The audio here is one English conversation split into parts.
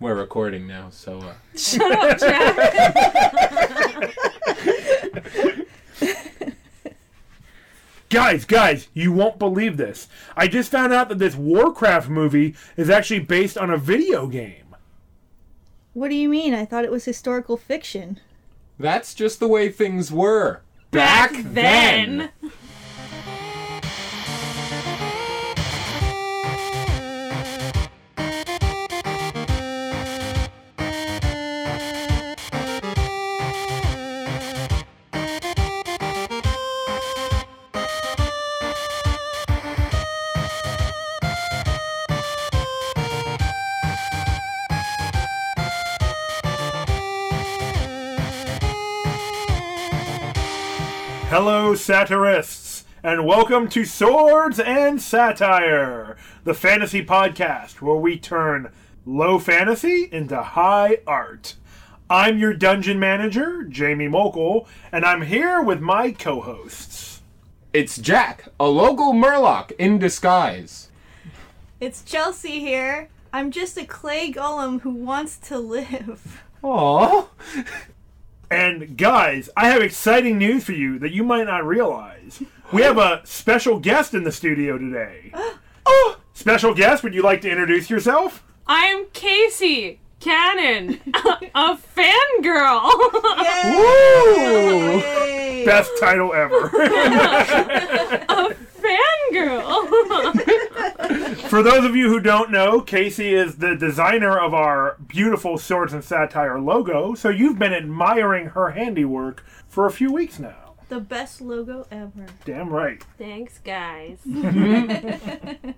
we're recording now, so uh, Shut up, Jack. Guys, guys, you won't believe this. I just found out that this Warcraft movie is actually based on a video game. What do you mean? I thought it was historical fiction. that's just the way things were Back then. Hello, satirists, and welcome to Swords and Satire, the fantasy podcast where we turn low fantasy into high art. I'm your dungeon manager, Jamie Mokel, and I'm here with my co hosts. It's Jack, a local Murloc in disguise. It's Chelsea here. I'm just a clay golem who wants to live. Aww. And guys, I have exciting news for you that you might not realize. We have a special guest in the studio today. oh, special guest, would you like to introduce yourself? I'm Casey Cannon, a fangirl. Woo! Yay! Best title ever. A fangirl. For those of you who don't know, Casey is the designer of our beautiful Swords and Satire logo, so you've been admiring her handiwork for a few weeks now. The best logo ever. Damn right. Thanks, guys.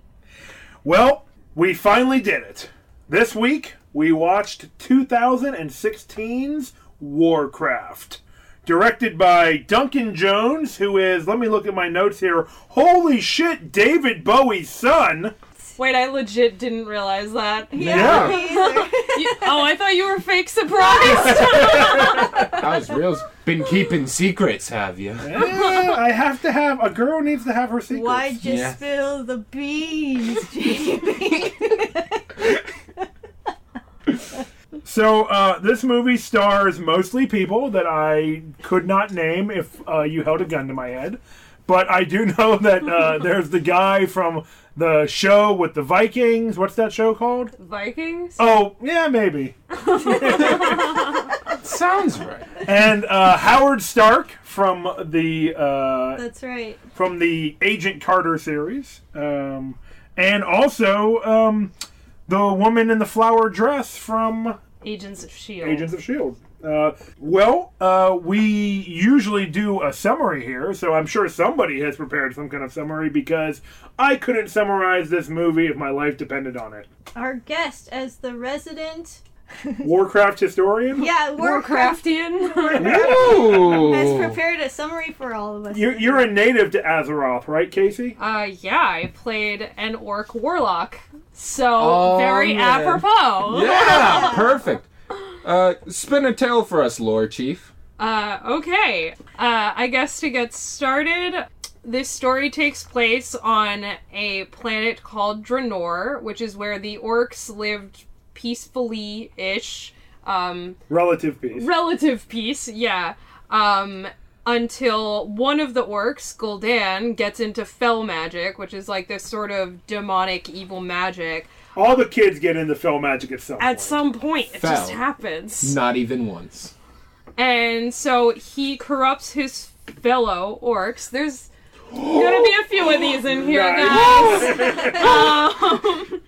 Well, we finally did it. This week, we watched 2016's Warcraft. Directed by Duncan Jones, who is, let me look at my notes here, holy shit, David Bowie's son. Wait, I legit didn't realize that. Yeah. me. You- oh, I thought you were fake surprised. That was real. Been keeping secrets, have you? Eh, I have to have, a girl needs to have her secrets. Why'd you Yeah. spill the beans, Jamie? So, uh, this movie stars mostly people that I could not name if uh, you held a gun to my head. But I do know that uh, there's the guy from the show with the Vikings. What's that show called? Vikings? Oh, yeah, maybe. Sounds right. And uh, Howard Stark from the uh, That's right. from the Agent Carter series, um, and also um, the woman in the flower dress from Agents of S.H.I.E.L.D. Agents of Shield. Uh, well, uh, we usually do a summary here, so I'm sure somebody has prepared some kind of summary because I couldn't summarize this movie if my life depended on it. Our guest as the resident. Warcraft historian. Yeah, Warcraft Warcraftian. has Ooh. prepared a summary for all of us. You're, you're a native to Azeroth, right, Casey? Uh, yeah, I played an orc warlock. So, Oh, very man. apropos. Yeah, perfect. Uh, spin a tale for us, lore Chief. Uh, okay. Uh, I guess to get started, this story takes place on a planet called Draenor, which is where the orcs lived peacefully ish. Um, Relative peace. relative peace, yeah. Um, until one of the orcs, Gul'dan, gets into fell magic, which is like this sort of demonic evil magic. All the kids get into film magic at some At point. some point, it Fell. just happens. Not even once. And so he corrupts his fellow orcs. There's gonna be a few of these in here, Nice. guys. um,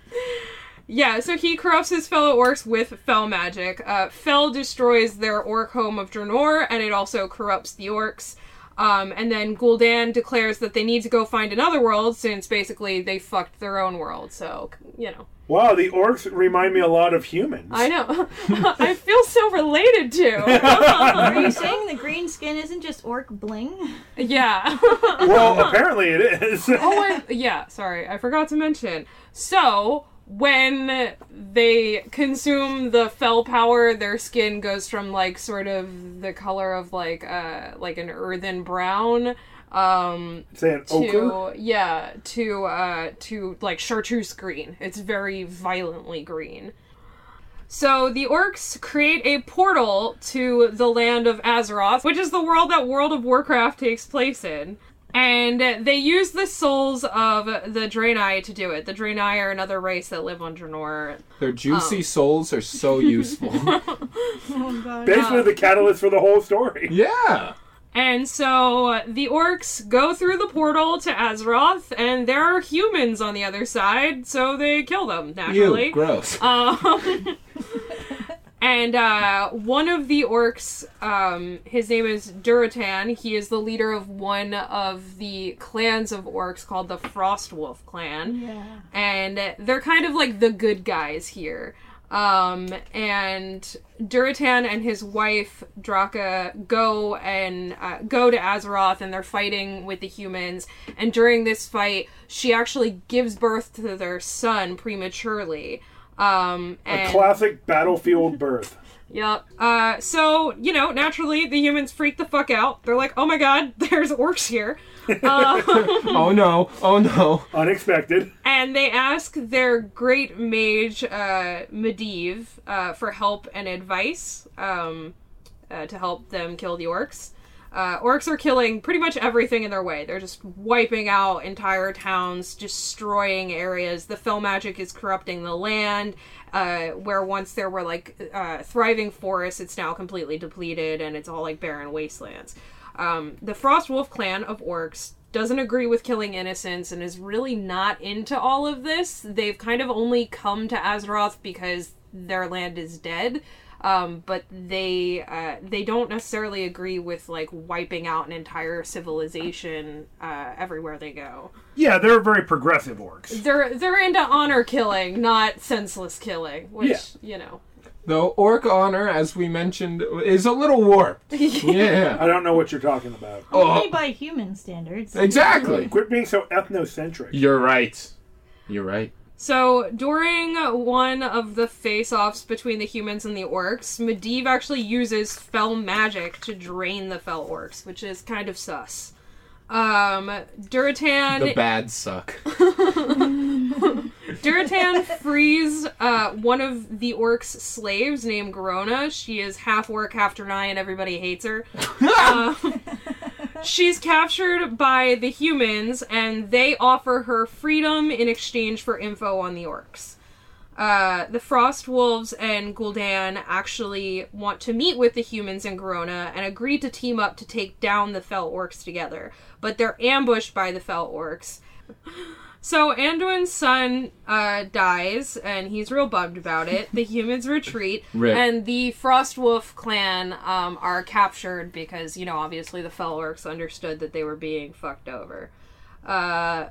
yeah, so he corrupts his fellow orcs with fell magic. Uh, fell destroys their orc home of Draenor, and it also corrupts the orcs. Um, and then Gul'dan declares that they need to go find another world since basically they fucked their own world. So, you know. Wow, the orcs remind me a lot of humans. I know. I feel so related to. Are you saying the green skin isn't just orc bling? yeah. Well, apparently it is. oh, and, yeah, sorry, I forgot to mention. So, when they consume the fell power, their skin goes from like sort of the color of like uh like an earthen brown um Say an ochre. to yeah to uh to like chartreuse green. It's very violently green. So the orcs create a portal to the land of Azeroth, which is the world that World of Warcraft takes place in. And they use the souls of the Draenei to do it. The Draenei are another race that live on Draenor. Their juicy Oh. souls are so useful. Oh god. Basically, the catalyst for the whole story. yeah. And so the orcs go through the portal to Azeroth, and there are humans on the other side, so they kill them, naturally. Ew, gross. Um, and uh, one of the orcs, um, his name is Durotan. He is the leader of one of the clans of orcs called the Frostwolf clan. Yeah. And they're kind of like the good guys here. Um, and Durotan and his wife Draka go and uh, go to Azeroth, and they're fighting with the humans. And during this fight, she actually gives birth to their son prematurely. Um, A classic battlefield birth. Yep. Uh, so you know, naturally, the humans freak the fuck out. They're like, "Oh my god, there's orcs here," um, oh no. Oh no. Unexpected. and they ask their great mage uh, Medivh uh, for help and advice um, uh, to help them kill the orcs. Uh, orcs are killing pretty much everything in their way. They're just wiping out entire towns, destroying areas. The fell magic is corrupting the land. Uh, where once there were like uh, thriving forests, it's now completely depleted and it's all like barren wastelands. Um, the Frostwolf clan of orcs doesn't agree with killing innocents and is really not into all of this. They've kind of only come to Azeroth because their land is dead. Um, but they uh, they don't necessarily agree with like wiping out an entire civilization uh, everywhere they go. Yeah, they're very progressive orcs. They're they're into honor killing, not senseless killing. Which Yeah. you know, Though orc honor, as we mentioned, is a little warped. Yeah. I don't know what you're talking about. Only Oh, by human standards. exactly. Quit being so ethnocentric. You're right. You're right. So during one of the face-offs between the humans and the orcs, Medivh actually uses fell magic to drain the fell orcs, which is kind of sus. Um, Durotan The bad suck. Durotan frees uh, one of the orcs' slaves named Garona. She is half orc, half Draenei, and everybody hates her. Um, she's captured by the humans, and they offer her freedom in exchange for info on the orcs. Uh, the Frost Wolves and Gul'dan actually want to meet with the humans in Garona and agree to team up to take down the Fell Orcs together, but they're ambushed by the Fell Orcs. So Anduin's son uh, dies, and he's real bummed about it. The humans retreat, Rip. and the Frostwolf clan um, are captured because, you know, obviously the Fell Orcs understood that they were being fucked over. Uh,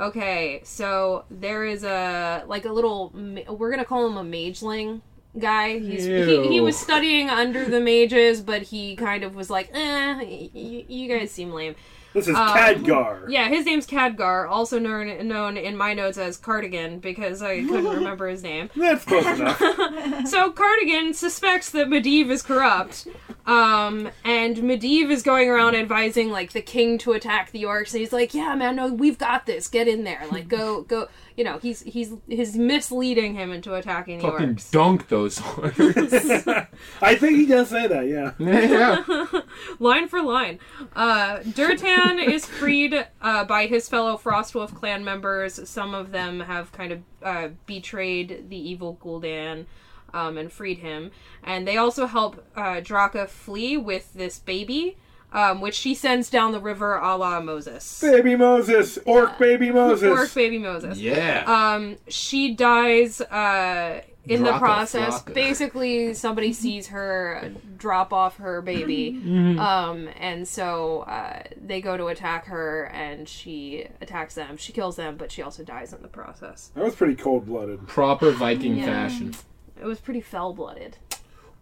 okay, so there is a like a little. We're gonna call him a mageling guy. He's, he, he was studying under the mages, but he kind of was like, eh, y- y- you guys seem lame. This is Um, Khadgar. Yeah, his name's Khadgar, also known known in my notes as Cardigan because I couldn't remember his name. That's close enough. So Cardigan suspects that Medivh is corrupt, um, and Medivh is going around advising like the king to attack the orcs, and he's like, "Yeah, man, no, we've got this. Get in there. Like, go, go." You know, he's he's he's misleading him into attacking the Fucking orcs. dunk those orcs. I think he does say that, yeah. yeah. line for line. Uh, Durtan is freed uh, by his fellow Frostwolf clan members. Some of them have kind of uh, betrayed the evil Gul'dan um, and freed him. And they also help uh, Draka flee with this baby, um, which she sends down the river a la Moses. Baby Moses, orc baby Moses. Orc baby Moses. Yeah. Um, she dies uh, in the process. flocka. Basically, somebody sees her drop off her baby, Mm-hmm. um, and so uh, they go to attack her, and she attacks them. She kills them, but she also dies in the process. That was pretty cold blooded. Proper Viking Yeah. fashion. It was pretty fell blooded.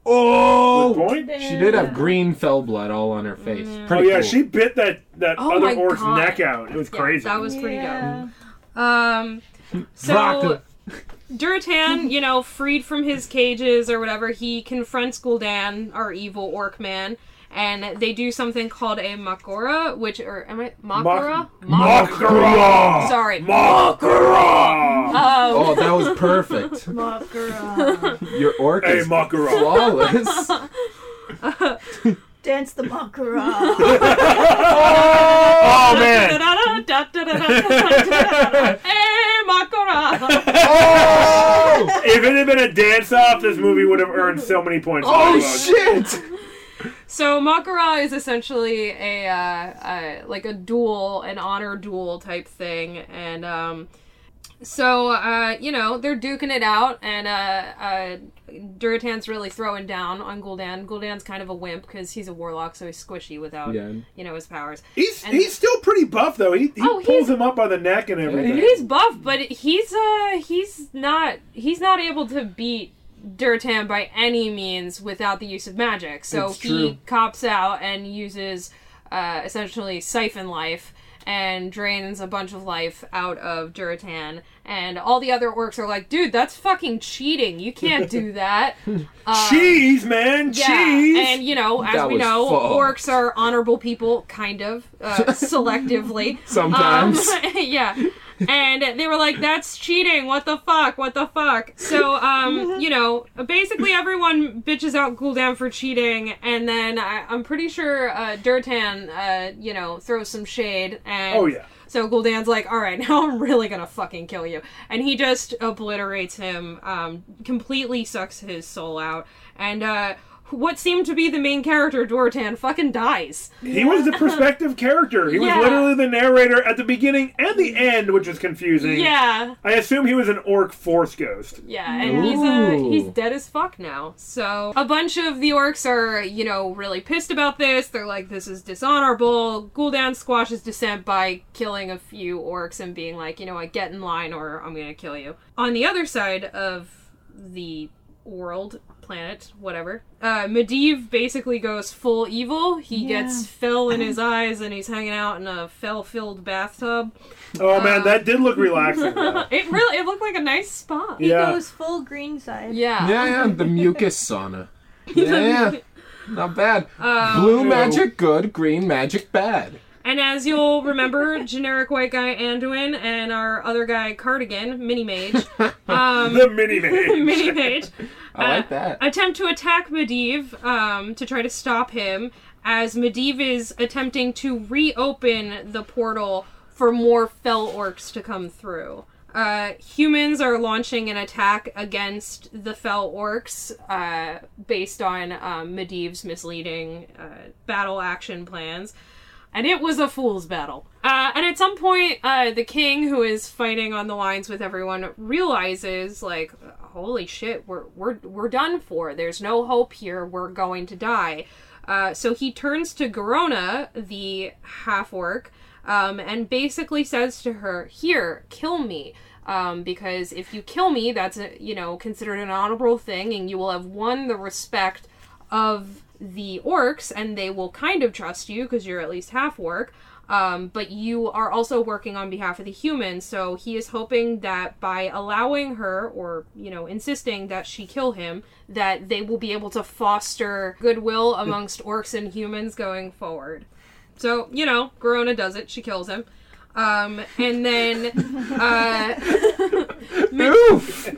Oh! Point. She did have green fell blood all on her face. Mm. Pretty Oh yeah, cool. she bit that that Oh other orc's God. neck out. It was Yeah, crazy. that was pretty Yeah. dope. Um, so. Draka. Durotan, you know, freed from his cages or whatever, he confronts Gul'dan, our evil orc man, and they do something called a makora, which or am I makara? Mak- Makara! Sorry. Makara! Um, Oh, that was perfect. Makara. Your orc Hey, is Makara. flawless. Dance the Makara. Oh, man! Hey, makara! Oh! If it had been a dance off, this movie would have earned so many points. Oh Almost. shit! So Makara is essentially a uh, uh, like a duel, an honor duel type thing, and um, so uh, you know they're duking it out, and uh, uh, Durotan's really throwing down on Gul'dan. Gul'dan's kind of a wimp because he's a warlock, so he's squishy without Yeah. you know his powers. He's And- he's still pretty buff though. He, he Oh, pulls him up by the neck and everything. He's buff, but he's uh he's not he's not able to beat Durtan by any means without the use of magic. So he cops out and uses uh, essentially siphon life and drains a bunch of life out of Durotan. And all the other orcs are like, dude, that's fucking cheating. You can't do that. Uh, Cheese, man, yeah, cheese. and you know, as That we know, fucked. orcs are honorable people, kind of, uh, selectively. Sometimes. Um, yeah. And they were like, that's cheating. What the fuck? What the fuck? So, um, you know, basically everyone bitches out Gul'dan for cheating, and then I, I'm pretty sure uh, Durtan, uh, you know, throws some shade. And oh yeah. so Gul'dan's like, all right, now I'm really gonna fucking kill you. And he just obliterates him, um, completely sucks his soul out. And, uh, what seemed to be the main character, Dortan, fucking dies. He was the perspective character. He was literally the narrator at the beginning and the end, which is confusing. Yeah. I assume he was an orc force ghost. Yeah, and he's uh, Ooh. he's dead as fuck now. So a bunch of the orcs are, you know, really pissed about this. They're like, "This is dishonorable." Gul'dan squashes dissent by killing a few orcs and being like, "You know what? Get in line, or I'm gonna kill you." On the other side of the world, planet, whatever, uh, Medivh basically goes full evil. He Yeah. gets fell in his eyes, and he's hanging out in a fell-filled bathtub. Oh man, that did look relaxing. It really, it looked like a nice spot. He Yeah. goes full green side. Yeah. Yeah, yeah, the mucus sauna. Yeah, yeah. Not bad. Um, Blue magic good, green magic bad. And as you'll remember, generic white guy Anduin and our other guy Cardigan, Mini Mage, um, the mini mage. Mini Mage, I like that. attempt to attack Medivh um, to try to stop him as Medivh is attempting to reopen the portal for more fell orcs to come through. Uh, humans are launching an attack against the fell orcs uh, based on um, Medivh's misleading uh, battle action plans. And it was a fool's battle. Uh, and at some point, uh, the king, who is fighting on the lines with everyone, realizes, like, holy shit, we're we're we're done for. There's no hope here. We're going to die. Uh, so he turns to Garona, the half orc, um, and basically says to her, "Here, kill me." Um, because if you kill me, that's a, you know considered an honorable thing, and you will have won the respect of the orcs, and they will kind of trust you because you're at least half orc. Um, but you are also working on behalf of the humans, so he is hoping that by allowing her, or you know, insisting that she kill him, that they will be able to foster goodwill amongst orcs and humans going forward. So you know, Garona does it; she kills him. Um, and then uh, Oof!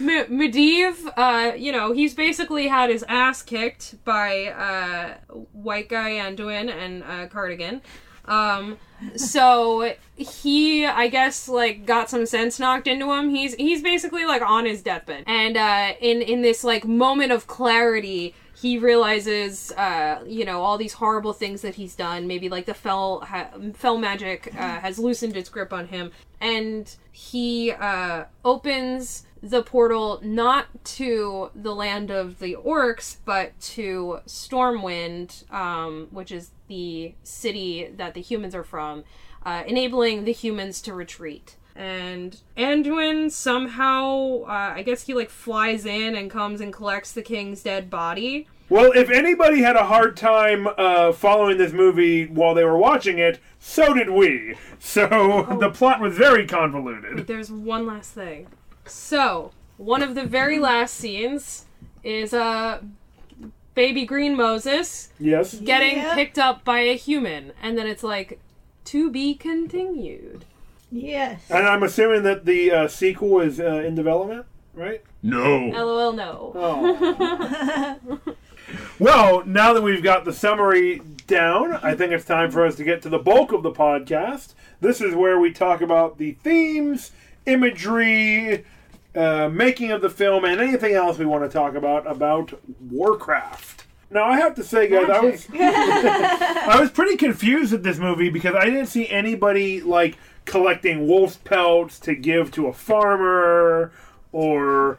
M- Medivh, uh, you know, he's basically had his ass kicked by uh, white guy Anduin and uh, Cardigan. Um, so he, I guess, like got some sense knocked into him. He's he's basically like on his deathbed, and uh, in in this like moment of clarity, he realizes, uh, you know, all these horrible things that he's done. Maybe like the fell ha- fell magic uh, has loosened its grip on him, and he uh, opens the portal not to the land of the orcs, but to Stormwind, um, which is the city that the humans are from, uh, enabling the humans to retreat. And Anduin somehow, uh, I guess he like flies in and comes and collects the king's dead body. Well, if anybody had a hard time uh, following this movie while they were watching it, so did we. So Oh. the plot was very convoluted. There's one last thing. So, one of the very last scenes is uh baby green Moses Yes. getting Yep. picked up by a human, and then it's like to be continued. Yes. And I'm assuming that the uh, sequel is uh, in development, right? No. LOL, no. Oh. well, now that we've got the summary down, I think it's time for us to get to the bulk of the podcast. This is where we talk about the themes, imagery, uh, making of the film, and anything else we want to talk about about Warcraft. Now, I have to say, guys, I was I was pretty confused with this movie because I didn't see anybody like collecting wolf pelts to give to a farmer or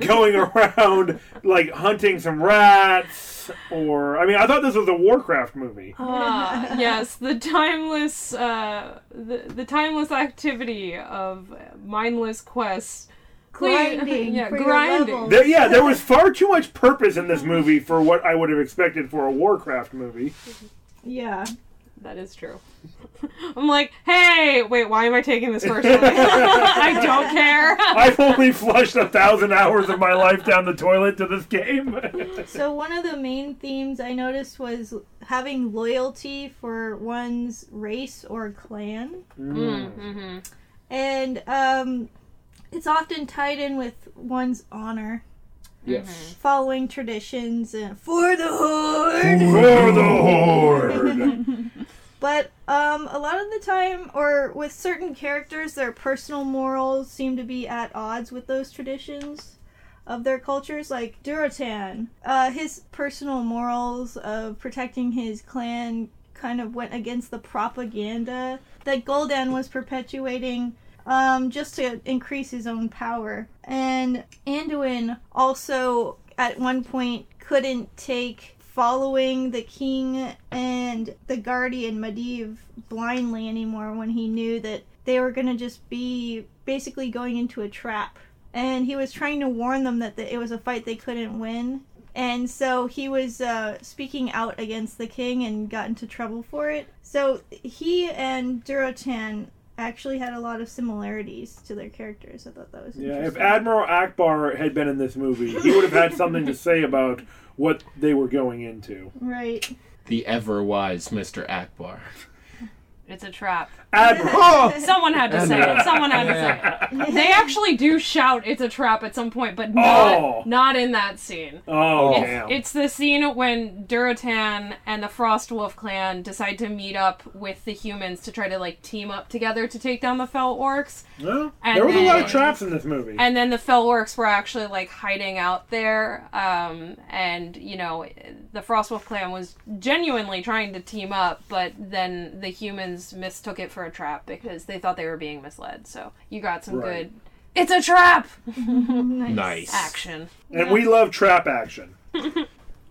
going around like hunting some rats or I mean I thought this was a Warcraft movie. Ah, yes, the timeless, uh, the, the timeless activity of mindless quests. Grinding yeah, grinding. There, yeah, there was far too much purpose in this movie for what I would have expected for a Warcraft movie. Yeah. That is true. I'm like, hey, wait, why am I taking this personally? I don't care. I've only flushed a thousand hours of my life down the toilet to this game. So one of the main themes I noticed was having loyalty for one's race or clan. mm-hmm. And um it's often tied in with one's honor, Yes. following traditions and for the horde. For the horde. But um, a lot of the time, or with certain characters, their personal morals seem to be at odds with those traditions of their cultures. Like Durotan, uh, his personal morals of protecting his clan kind of went against the propaganda that Gul'dan was perpetuating. Um, just to increase his own power. And Anduin also, at one point, couldn't take following the king and the guardian Medivh blindly anymore when he knew that they were going to just be basically going into a trap. And he was trying to warn them that the, it was a fight they couldn't win. And so he was uh, speaking out against the king and got into trouble for it. So he and Durotan actually had a lot of similarities to their characters. I thought that was Yeah, if. Admiral Ackbar had been in this movie, he would have had something to say about what they were going into. right. The ever wise Mr. Ackbar. It's a trap. Admiral! Someone had to say it. Someone had to say it. They actually do shout "It's a trap" at some point, but not Oh. not in that scene. Oh, It's, damn. it's the scene when Durotan and the Frostwolf clan decide to meet up with the humans to try to like team up together to take down the Fell Orcs. Well, and there was a lot then- of traps in this movie. And then the Fell Orcs were actually like hiding out there, um, and you know, the Frostwolf clan was genuinely trying to team up, but then the humans mistook it for a trap because they thought they were being misled. So you got some Right. good. It's a trap Nice. action. and we love trap action.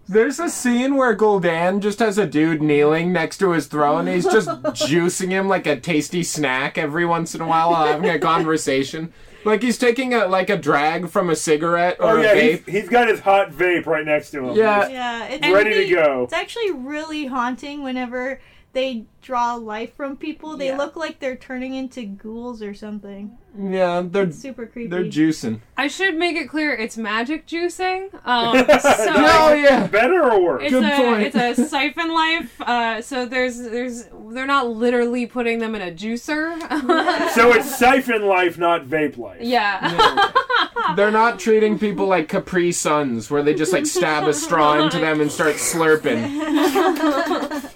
There's a scene where Gul'dan just has a dude kneeling next to his throne. He's just juicing him like a tasty snack every once in a while while having a conversation. Like he's taking a like a drag from a cigarette or Oh, yeah, a he's, vape. he's got his hot vape right next to him. Yeah. Yeah, it's Ready to go. It's actually really haunting whenever they draw life from people. They Yeah. look like they're turning into ghouls or something. Yeah, they're It's super creepy. they're juicing. I should make it clear it's magic juicing. Um, so Oh yeah. Better or worse? It's Good a point. it's a siphon life. Uh, so there's there's they're not literally putting them in a juicer. So it's siphon life, not vape life. yeah. They're not treating people like Capri Suns, where they just like stab a straw into them and start slurping.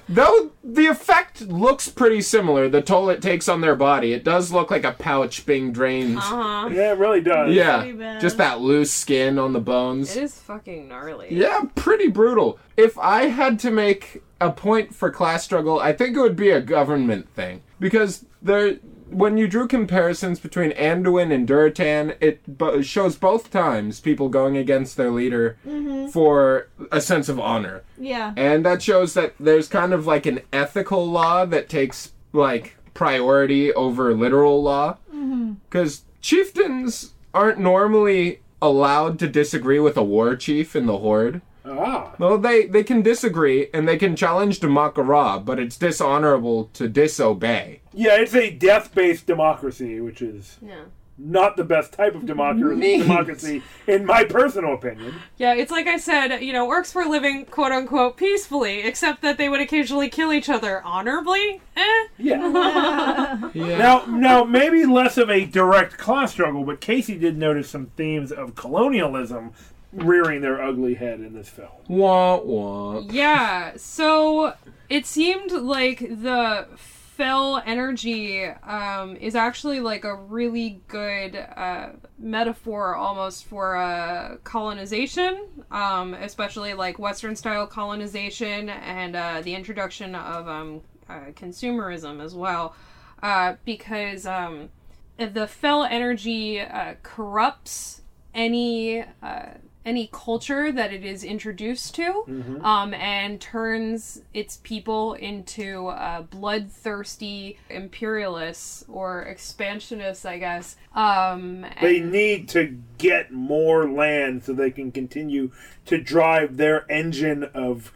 Though the effect looks pretty similar, the toll it takes on their body, it does look like a pouch being drained. Uh-huh. Yeah, it really does. Yeah, just that loose skin on the bones. It is fucking gnarly. Yeah, pretty brutal. If I had to make a point for class struggle, I think it would be a government thing because there. When you drew comparisons between Anduin and Durotan, it bo- shows both times people going against their leader mm-hmm. for a sense of honor. Yeah. And that shows that there's kind of like an ethical law that takes like priority over literal law. Mm-hmm. Because chieftains aren't normally allowed to disagree with a war chief in the horde. Ah. Well, they, they can disagree and they can challenge Damakara, but it's dishonorable to disobey. Yeah, it's a death based democracy, which is. Yeah. not the best type of democracy, democracy in my personal opinion. Yeah, it's like I said, you know, orcs were living quote unquote peacefully, except that they would occasionally kill each other honorably. Eh. Yeah. Yeah. Now, now maybe less of a direct class struggle, but Casey did notice some themes of colonialism rearing their ugly head in this film. Wah wah. Yeah, so it seemed like the fell energy um, is actually like a really good uh, metaphor almost for uh, colonization, um, especially like Western style colonization and uh, the introduction of um, uh, consumerism as well. Uh, because um, the fell energy uh, corrupts any uh, any culture that it is introduced to, um, and turns its people into uh, bloodthirsty imperialists or expansionists, I guess. Um, They need to get more land so they can continue to drive their engine of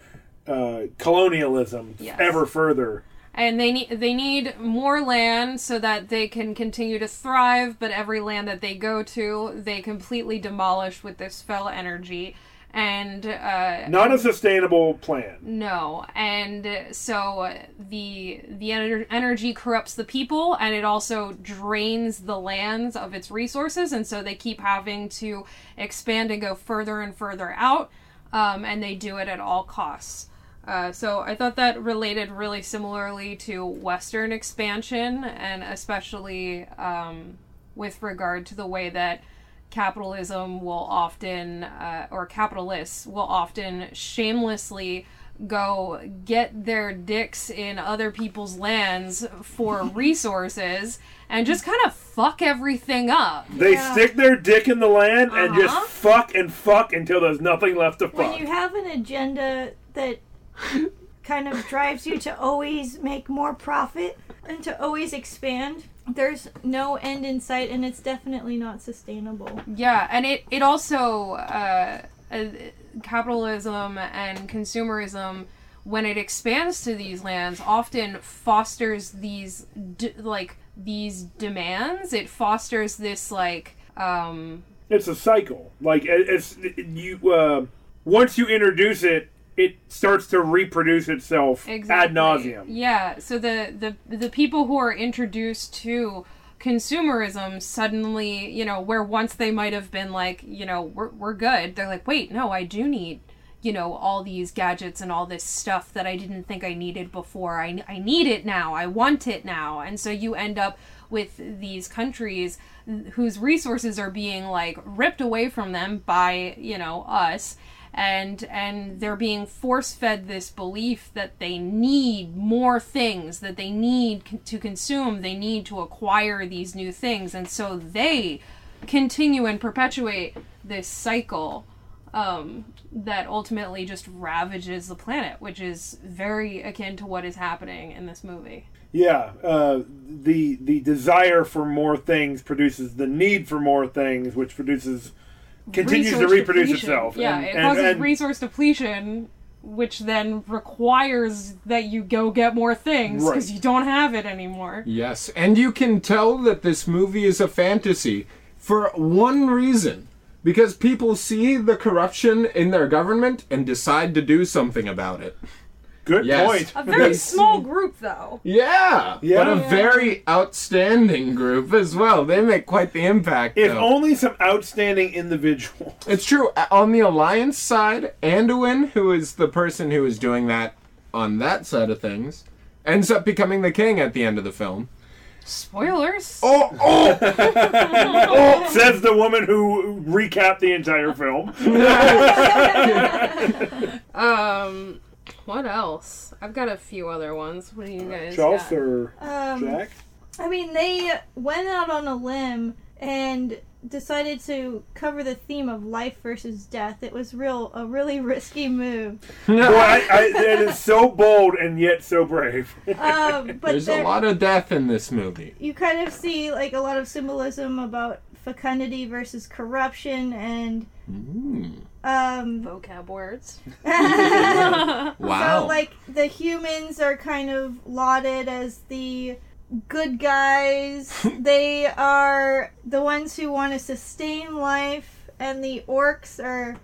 uh, colonialism Yes. ever further. And they need they need more land so that they can continue to thrive but every land that they go to they completely demolish with this fell energy. And uh, Not a sustainable plan. no. And so the the ener- energy corrupts the people and it also drains the lands of its resources and so they keep having to expand and go further and further out um, and they do it at all costs uh, so I thought that related really similarly to Western expansion, and especially um, with regard to the way that capitalism will often, uh, or capitalists will often shamelessly go get their dicks in other people's lands for resources and just kind of fuck everything up. They Yeah. stick their dick in the land and Uh-huh. just fuck and fuck until there's nothing left to fuck. when fuck. you have an agenda that kind of drives you to always make more profit and to always expand, there's no end in sight, and it's definitely not sustainable. Yeah, and it it also uh, uh, capitalism and consumerism when it expands to these lands often fosters these d- like these demands. It fosters this like um It's a cycle. Like it's you. Uh, once you introduce it, it starts to reproduce itself ad nauseum. Yeah, so the, the the people who are introduced to consumerism suddenly, you know, where once they might have been like, you know, we're we're good. They're like, "Wait, no, I do need, you know, all these gadgets and all this stuff that I didn't think I needed before. I I need it now. I want it now." And so you end up with these countries whose resources are being like ripped away from them by, you know, us and and they're being force fed this belief that they need more things that they need to consume they need to acquire these new things. And so they continue and perpetuate this cycle um, that ultimately just ravages the planet which is very akin to what is happening in this movie. Yeah, uh, the the desire for more things produces the need for more things, which produces continues to reproduce depletion. itself. yeah and, it and- causes and- resource depletion which then requires that you go get more things because Right. you don't have it anymore Yes, and you can tell that this movie is a fantasy for one reason. Because people see the corruption in their government and decide to do something about it. Good Yes. point. A very small group, though. Yeah, Yeah. but a very outstanding group as well. They make quite the impact. If though. only some outstanding individual. It's true. A- On the Alliance side, Anduin, who is the person who is doing that on that side of things, ends up becoming the king at the end of the film. Spoilers. Oh, oh! Oh, says the woman who recapped the entire film. Um, what else? I've got a few other ones. What do you guys Charles got? or Um, Jack? I mean, they went out on a limb and decided to cover the theme of life versus death. It was real a really risky move. Boy, I, I, it is so bold and yet so brave. Um, but There's a lot of death in this movie. you kind of see like a lot of symbolism about fecundity versus corruption and Mm. Um vocab words. Wow. So like the humans are kind of lauded as the good guys. they are the ones who want to sustain life, and the orcs are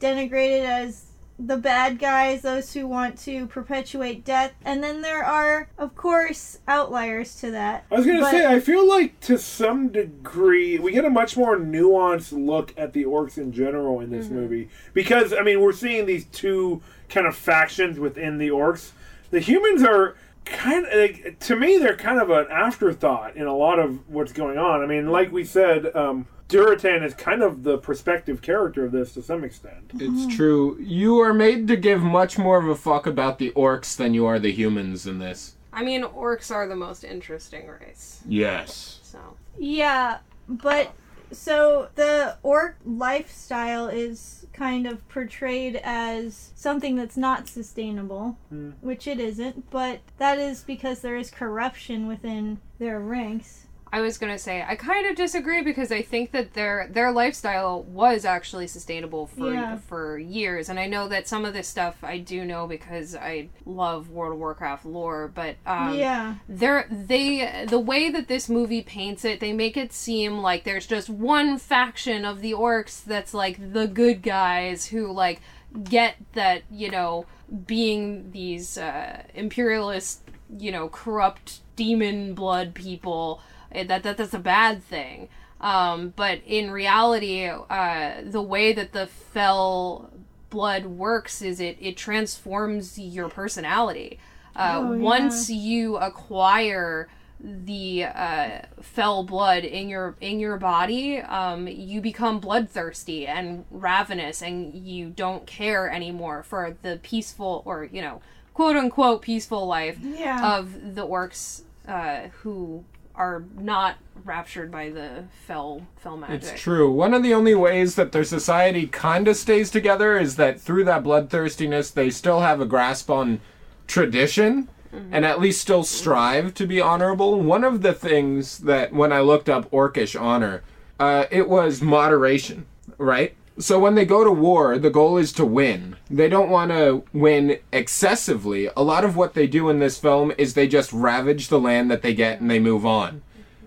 denigrated as the bad guys, those who want to perpetuate death. And then there are, of course, outliers to that. I was gonna But- say, I feel like to some degree we get a much more nuanced look at the orcs in general in this Mm-hmm. movie because I mean we're seeing these two kind of factions within the orcs. The humans are kind of like, to me they're kind of an afterthought in a lot of what's going on. I mean, like we said, um, Durotan is kind of the perspective character of this to some extent. It's true. You are made to give much more of a fuck about the orcs than you are the humans in this. I mean, orcs are the most interesting race. Yes. So Yeah, but so the orc lifestyle is kind of portrayed as something that's not sustainable, hmm. which it isn't, but that is because there is corruption within their ranks. I was gonna say I kind of disagree because I think that their their lifestyle was actually sustainable for Yeah. for years, and I know that some of this stuff I do know because I love World of Warcraft lore. But um, yeah. they're they the way that this movie paints it, they make it seem like there's just one faction of the orcs that's like the good guys who like get that you know being these uh, imperialist you know corrupt demon blood people that, that that's a bad thing um, but in reality uh, the way that the fell blood works is it it transforms your personality uh, Oh, yeah. once you acquire the uh, fell blood in your in your body, um, you become bloodthirsty and ravenous, and you don't care anymore for the peaceful or you know quote unquote peaceful life Yeah. of the orcs uh, who are not raptured by the fell fell magic. It's true. One of the only ways that their society kinda stays together is that through that bloodthirstiness, they still have a grasp on tradition and at least still strive to be honorable. One of the things that when I looked up orcish honor, uh, it was moderation, right? So when they go to war, the goal is to win. They don't want to win excessively. A lot of what they do in this film is they just ravage the land that they get and they move on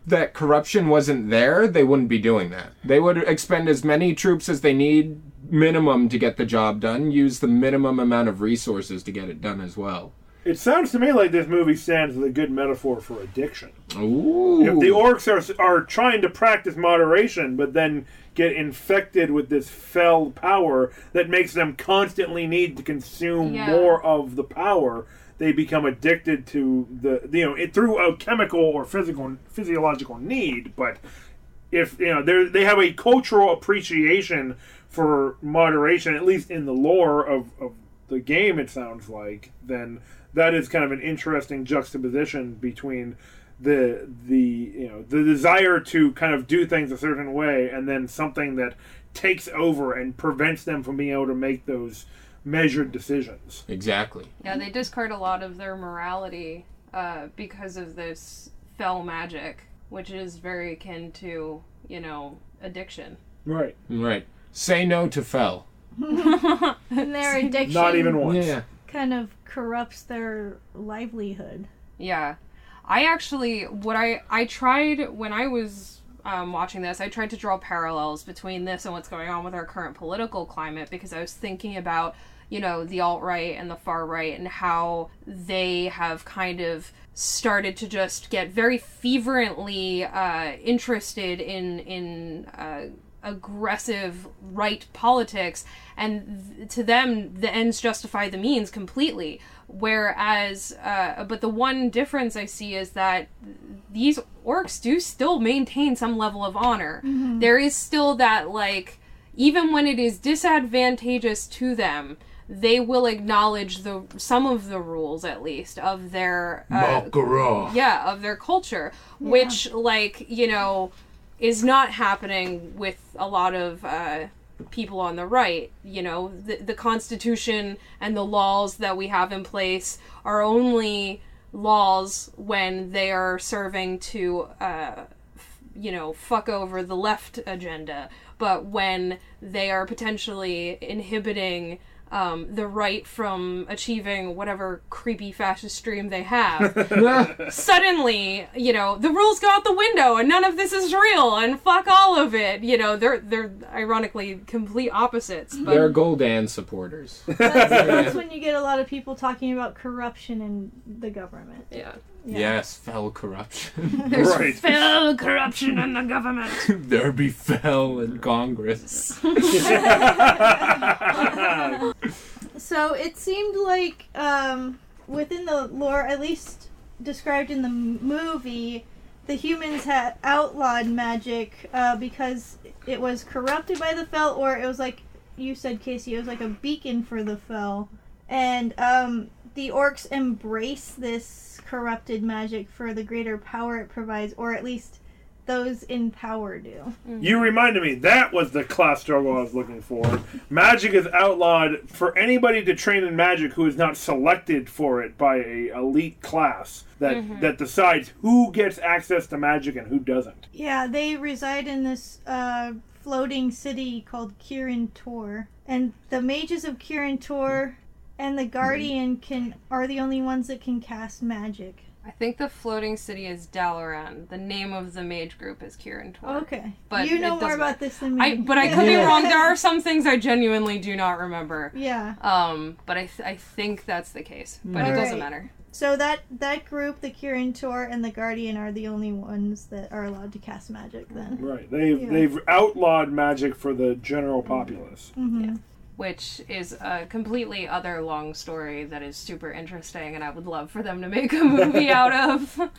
that corruption wasn't there, they wouldn't be doing that. They would expend as many troops as they need minimum to get the job done, use the minimum amount of resources to get it done as well. It sounds to me like this movie stands as a good metaphor for addiction. Ooh. If the orcs are are trying to practice moderation, but then get infected with this fell power that makes them constantly need to consume Yeah. more of the power, they become addicted to the you know it through a chemical or physical physiological need. But if you know they they have a cultural appreciation for moderation, at least in the lore of, of the game, it sounds like, then that is kind of an interesting juxtaposition between the the you know the desire to kind of do things a certain way and then something that takes over and prevents them from being able to make those measured decisions. exactly. Yeah, they discard a lot of their morality uh, because of this fell magic, which is very akin to, you know, addiction. Right. Right. Say no to fell. And their addiction Not even once. Yeah. Kind of corrupts their livelihood. Yeah. I actually, what I, I tried when I was um, watching this, I tried to draw parallels between this and what's going on with our current political climate because I was thinking about, you know, the alt right and the far right and how they have kind of started to just get very fervently uh, interested in in uh, aggressive right politics, and th- to them the ends justify the means completely. Whereas, uh, but the one difference I see is that these orcs do still maintain some level of honor. There is still that like, even when it is disadvantageous to them. They will acknowledge the some of the rules, at least, of their uh, yeah of their culture which like you know is not happening with a lot of uh, people on the right you know? The, the constitution and the laws that we have in place are only laws when they are serving to uh, f- you know fuck over the left agenda but when they are potentially inhibiting um, the right from achieving whatever creepy fascist dream they have. Suddenly, you know, the rules go out the window and none of this is real and fuck all of it. You know, they're they're ironically complete opposites. But They're Gul'dan supporters. That's, that's when you get a lot of people talking about corruption in the government. yeah. Yeah. Yes, fell corruption. Right. Fell corruption in the government. there be fell in Congress. So it seemed like um, within the lore, at least described in the movie, the humans had outlawed magic uh, because it was corrupted by the fell, or it was like you said, Casey, it was like a beacon for the fell. And um, the orcs embrace this corrupted magic for the greater power it provides, or at least those in power do. You reminded me that was the class struggle I was looking for. Magic is outlawed for anybody to train in magic who is not selected for it by a elite class that that decides who gets access to magic and who doesn't. Yeah, they reside in this uh, floating city called Kirin Tor, and the mages of Kirin Tor and the Guardian can are the only ones that can cast magic. I think the floating city is Dalaran. The name of the mage group is Kirin Tor. Okay, But you know more about this than me. I, but I could be wrong. There are some things I genuinely do not remember. yeah. Um, but I, th- I think that's the case. But it doesn't Alright. matter. So that that group, the Kirin Tor and the Guardian, are the only ones that are allowed to cast magic. Then. Right. They've Yeah. they've outlawed magic for the general populace. hmm Which is a completely other long story that is super interesting, and I would love for them to make a movie out of.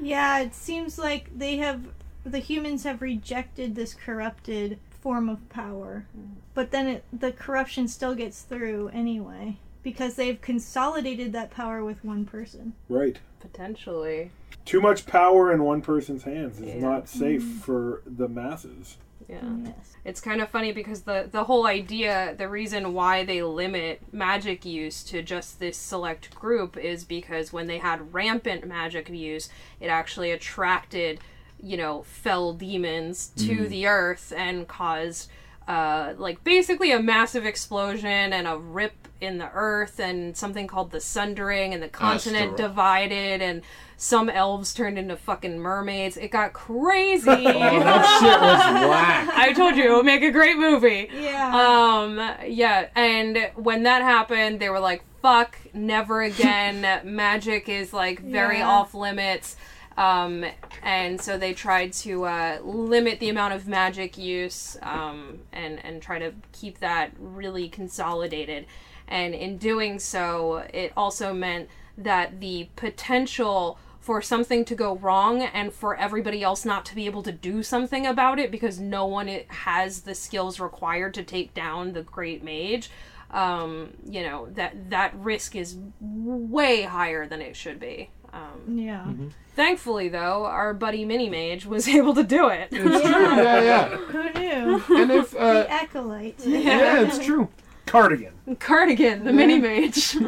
Yeah, it seems like they have the humans have rejected this corrupted form of power, but then it, the corruption still gets through anyway because they've consolidated that power with one person. Right. Potentially. Too much power in one person's hands is Yeah. not safe mm. for the masses. Yeah. Yes. It's kind of funny because the the whole idea, the reason why they limit magic use to just this select group is because when they had rampant magic use, it actually attracted, you know, fell demons to mm. the earth and caused uh, like basically a massive explosion and a rip in the earth and something called the sundering and the continent Azeroth. divided and some elves turned into fucking mermaids. It got crazy. Oh, that shit was whack. I told you it would make a great movie. Yeah. Um, yeah, and when that happened, they were like, fuck, never again. Magic is like very Yeah. off limits. Um, and so they tried to uh, limit the amount of magic use um, and, and try to keep that really consolidated. And in doing so, it also meant that the potential for something to go wrong and for everybody else not to be able to do something about it because no one has the skills required to take down the great mage um, you know that that risk is way higher than it should be um, yeah. thankfully though our buddy mini mage was able to do it It's true, yeah, yeah. Who knew? And if, uh, the acolyte. yeah, it's true. Cardigan. cardigan the mini mage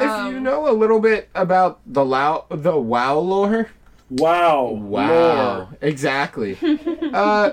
If Um, you know a little bit about the Lao, the WoW lore, Wow. Wow, Lore. exactly. uh,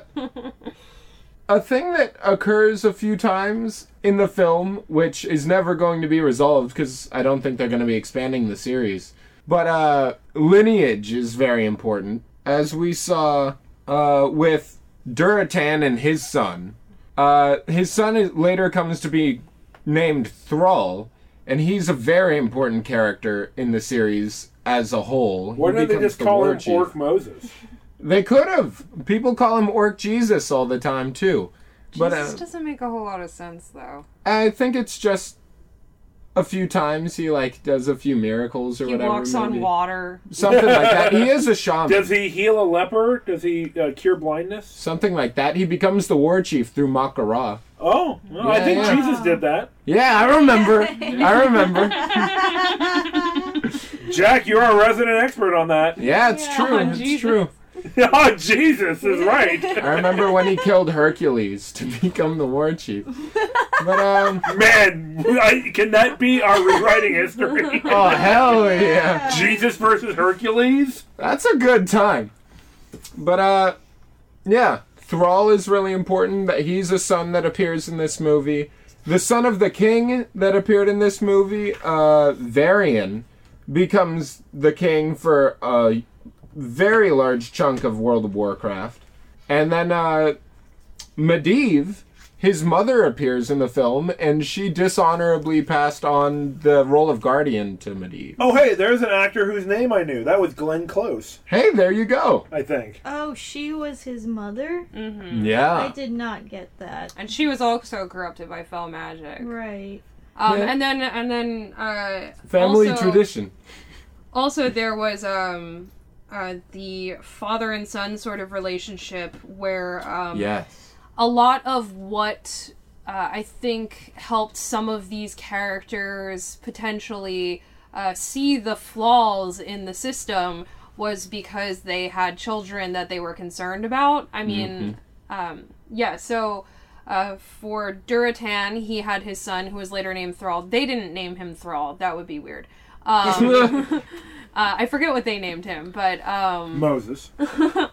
a thing that occurs a few times in the film, which is never going to be resolved because I don't think they're going to be expanding the series. But uh, lineage is very important, as we saw uh, with Durotan and his son. Uh, his son is, later comes to be named Thrall, and he's a very important character in the series as a whole. Why He don't they just the call him chief. Orc Moses? They could have. People call him Orc Jesus all the time too. But Jesus uh, doesn't make a whole lot of sense though I think it's just a few times he like does a few miracles or he whatever. He walks on water Something like that. He is a shaman. Does he heal a leper? Does he uh, cure blindness? Something like that. He becomes the war chief through Mak'gora. Oh, well, I think yeah. Jesus did that. Yeah, I remember. I remember. Jack, you're our resident expert on that. Yeah, it's Yeah. true. It's Jesus. true. oh, Jesus is right. I remember when he killed Hercules to become the war chief. But um, Man, I, can that be our rewriting history? oh hell yeah. Jesus versus Hercules? That's a good time. But uh yeah, Thrall is really important that he's a son that appears in this movie. the son of the king that appeared in this movie, uh, Varian, becomes the king for a very large chunk of World of Warcraft. And then uh, Medivh, his mother appears in the film, and she dishonorably passed on the role of guardian to Medivh. Oh, hey, there's an actor whose name I knew. That was Glenn Close, Hey, there you go. I think. Oh, she was his mother? Mm-hmm. Yeah. I did not get that. And she was also corrupted by fell magic. Right. Um, Yeah. and then and then uh, Family also- tradition. Also, there was um, uh, the father and son sort of relationship where um, Yes. a lot of what uh, I think helped some of these characters potentially uh, see the flaws in the system was because they had children that they were concerned about. I mean, um, yeah, so. Uh, for Durotan, he had his son, who was later named Thrall. They didn't name him Thrall. That would be weird. Um, uh, I forget what they named him, but um, Moses.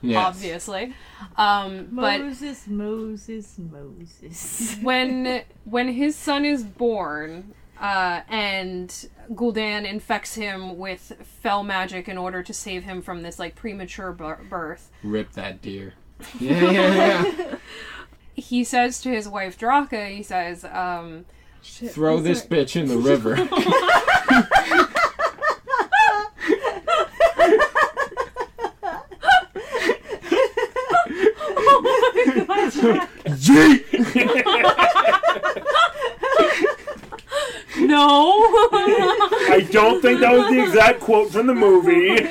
Yes. obviously. Um, but Moses, Moses, Moses. when when his son is born uh, and Gul'dan infects him with fell magic in order to save him from this like premature bir- birth, Rip that deer. Yeah, yeah, yeah. he says to his wife Draka, he says, um, Throw this bitch in the river. "No." I don't think that was the exact quote from the movie.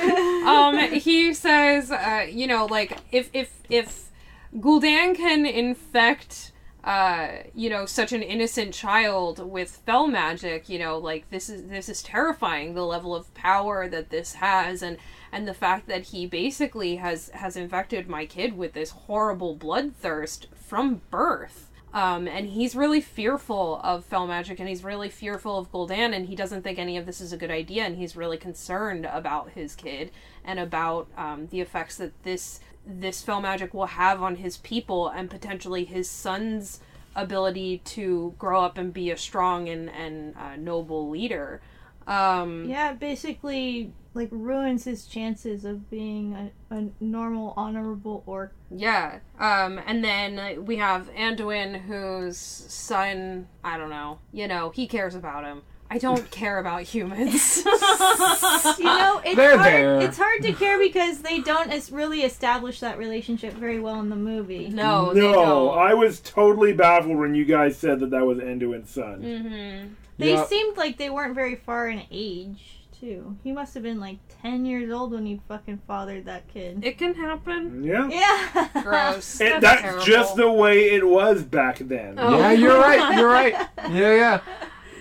um, he says, uh, you know, like if if if Gul'dan can infect, uh, you know, such an innocent child with fell magic, you know, like this is this is terrifying. The level of power that this has, and and the fact that he basically has has infected my kid with this horrible bloodthirst from birth. Um, and he's really fearful of fell magic, and he's really fearful of Gul'dan, and he doesn't think any of this is a good idea, and he's really concerned about his kid and about um, the effects that this this fell magic will have on his people and potentially his son's ability to grow up and be a strong and and uh, noble leader. Um, yeah, basically like ruins his chances of being a, a normal, honorable orc. Yeah. Um, and then uh, we have Anduin, whose son, I don't know, you know, he cares about him. I don't care about humans. You know, it's They're hard. there. It's hard to care because they don't as really establish that relationship very well in the movie. no, they no, don't. I was totally baffled when you guys said that that was Anduin's son. hmm They Yeah. seemed like they weren't very far in age too. He must have been like ten years old when he fucking fathered that kid. It can happen. Yeah. Yeah. Gross. It, that's that's terrible. just the way it was back then. Oh. Yeah, you're right. You're right. Yeah, yeah.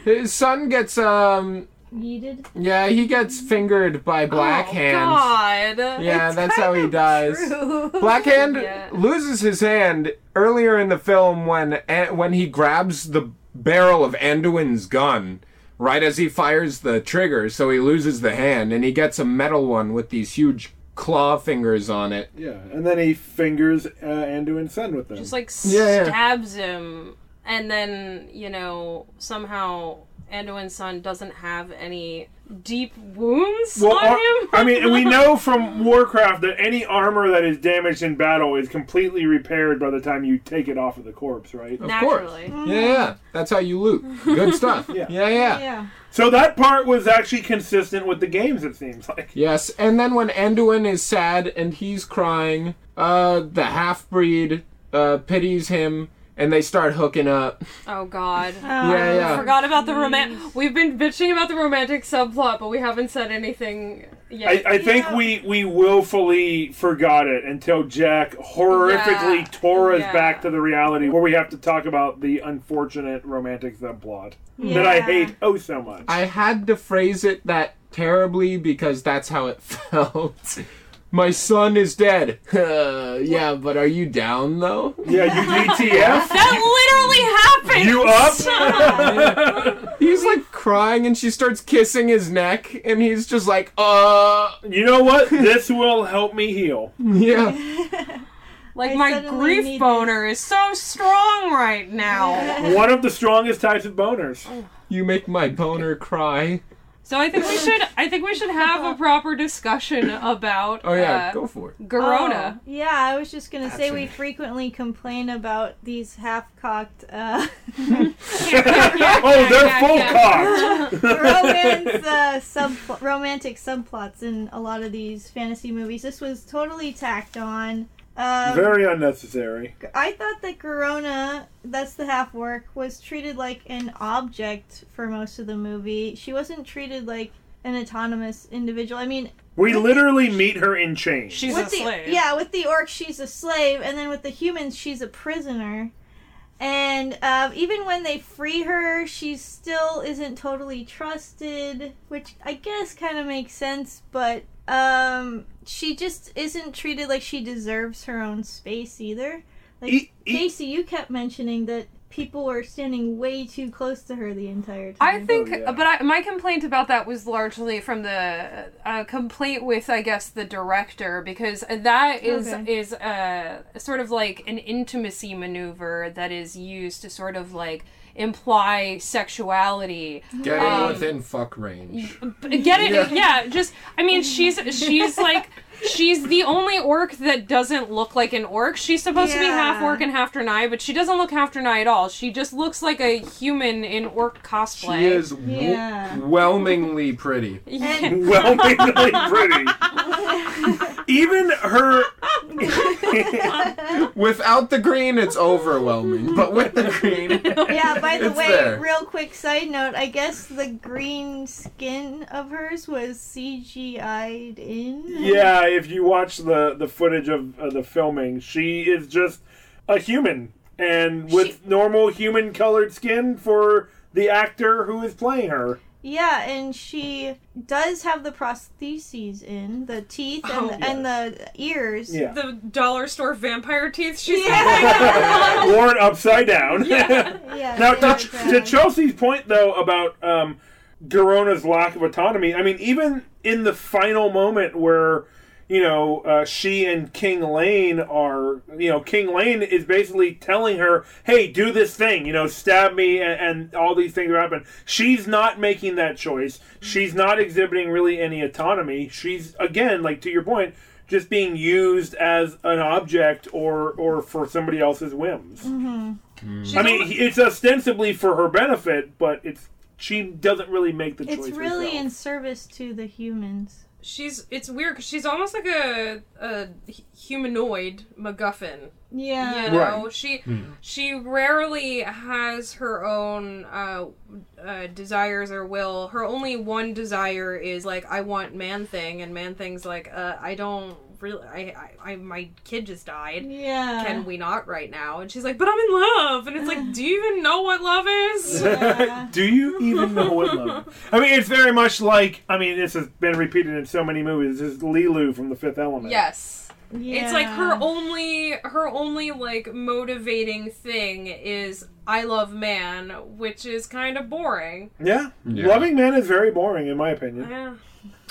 His son gets um. Yeeted. Yeah, he gets fingered by Black oh, Hand. God. Yeah, It's that's how he of dies. true. Black Hand Yeah. loses his hand earlier in the film when An- when he grabs the barrel of Anduin's gun right as he fires the trigger, so he loses the hand and he gets a metal one with these huge claw fingers on it. Yeah, and then he fingers uh, Anduin's son with them. Just like Yeah, yeah. stabs him, and then you know somehow Anduin's son doesn't have any deep wounds well, on ar- him. I mean, we know from Warcraft that any armor that is damaged in battle is completely repaired by the time you take it off of the corpse, right? Of naturally. course. Yeah, yeah. That's how you loot. Good stuff. Yeah. yeah. yeah. Yeah. So that part was actually consistent with the games. It seems like. Yes, and then when Anduin is sad and he's crying, uh, the half breed uh, pities him and they start hooking up. Oh God. Yeah, yeah. Forgot about the romantic. We've been bitching about the romantic subplot, but we haven't said anything I, yet. I think Yeah. we we willfully forgot it until Jack horrifically Yeah. tore us Yeah. back to the reality where we have to talk about the unfortunate romantic subplot that I hate oh so much. I had to phrase it that terribly because that's how it felt. My son is dead. Uh, yeah, but are you down though? yeah, you DTF. that literally happened. You up? He's like crying and she starts kissing his neck and he's just like, uh, you know what? This will help me heal. yeah. Like I my grief need boner is so strong right now. One of the strongest types of boners. You make my boner cry. So I think we should I think we should have a proper discussion about Oh yeah, uh, go for it. Garona. Oh, yeah, I was just gonna say we frequently complain about these half-cocked uh, Oh, they're full cocked. romance uh, sub romantic subplots in a lot of these fantasy movies. This was totally tacked on. Um, Very unnecessary. I thought that Garona, that's the half orc, was treated like an object for most of the movie. She wasn't treated like an autonomous individual. I mean, We literally meet her in chains. She's with a the slave. yeah, with the orc she's a slave, and then with the humans she's a prisoner. And uh, even when they free her, she still isn't totally trusted, which I guess kind of makes sense. But um, she just isn't treated like she deserves her own space either. Like E- Casey, you kept mentioning that people were standing way too close to her the entire time. I think, Oh, yeah. but I, my complaint about that was largely from the uh, complaint with, I guess, the director because that is Okay. is uh, sort of like an intimacy maneuver that is used to sort of like imply sexuality. Getting Um, within fuck range. Get it? Yeah. Just, I mean, she's she's like. She's the only orc that doesn't look like an orc. She's supposed to be half Yeah. orc and half Draenei, but she doesn't look half Draenei at all. She just looks like a human in orc cosplay. She is w- Yeah. whelmingly pretty. And Whelmingly pretty. Even her. Without the green, it's overwhelming. But with the green, yeah, by the It's way, there. real quick side note, I guess the green skin of hers was CGI'd in. Yeah, if you watch the the footage of uh, the filming, she is just a human and with normal human colored skin for the actor who is playing her. Yeah, and she does have the prostheses in the teeth and, Oh, the, and the ears. Yeah. the dollar store vampire teeth she's Yeah. Worn upside down. Yeah. yeah. Now, they to, are to. Chelsea's point, though, about um, Garona's lack of autonomy, I mean, even in the final moment where, you know, uh, she and King Llane are, you know, King Llane is basically telling her, hey, do this thing, you know, stab me, and, and all these things happen. She's not making that choice. She's not exhibiting really any autonomy. She's, again, like to your point, just being used as an object or or for somebody else's whims. She's I mean, it's ostensibly for her benefit, but it's she doesn't really make the choice. It's really in service to the humans. She's it's weird because she's almost like a, a humanoid MacGuffin. Yeah. You know, Right. she she rarely has her own uh, uh, desires or will. Her only one desire is like I want man thing, and man thing's like uh, I don't really. I, I, I my kid just died. Yeah. Can we not right now? And she's like, but I'm in love, and it's like, do you even know what love is? Yeah. Do you even know what love? is? I mean, it's very much like I mean, this has been repeated in so many movies. This is Leeloo from The Fifth Element. Yes. Yeah. It's like her only her only like motivating thing is I love man, which is kind of boring. yeah. Yeah. Loving man is very boring, in my opinion. Yeah.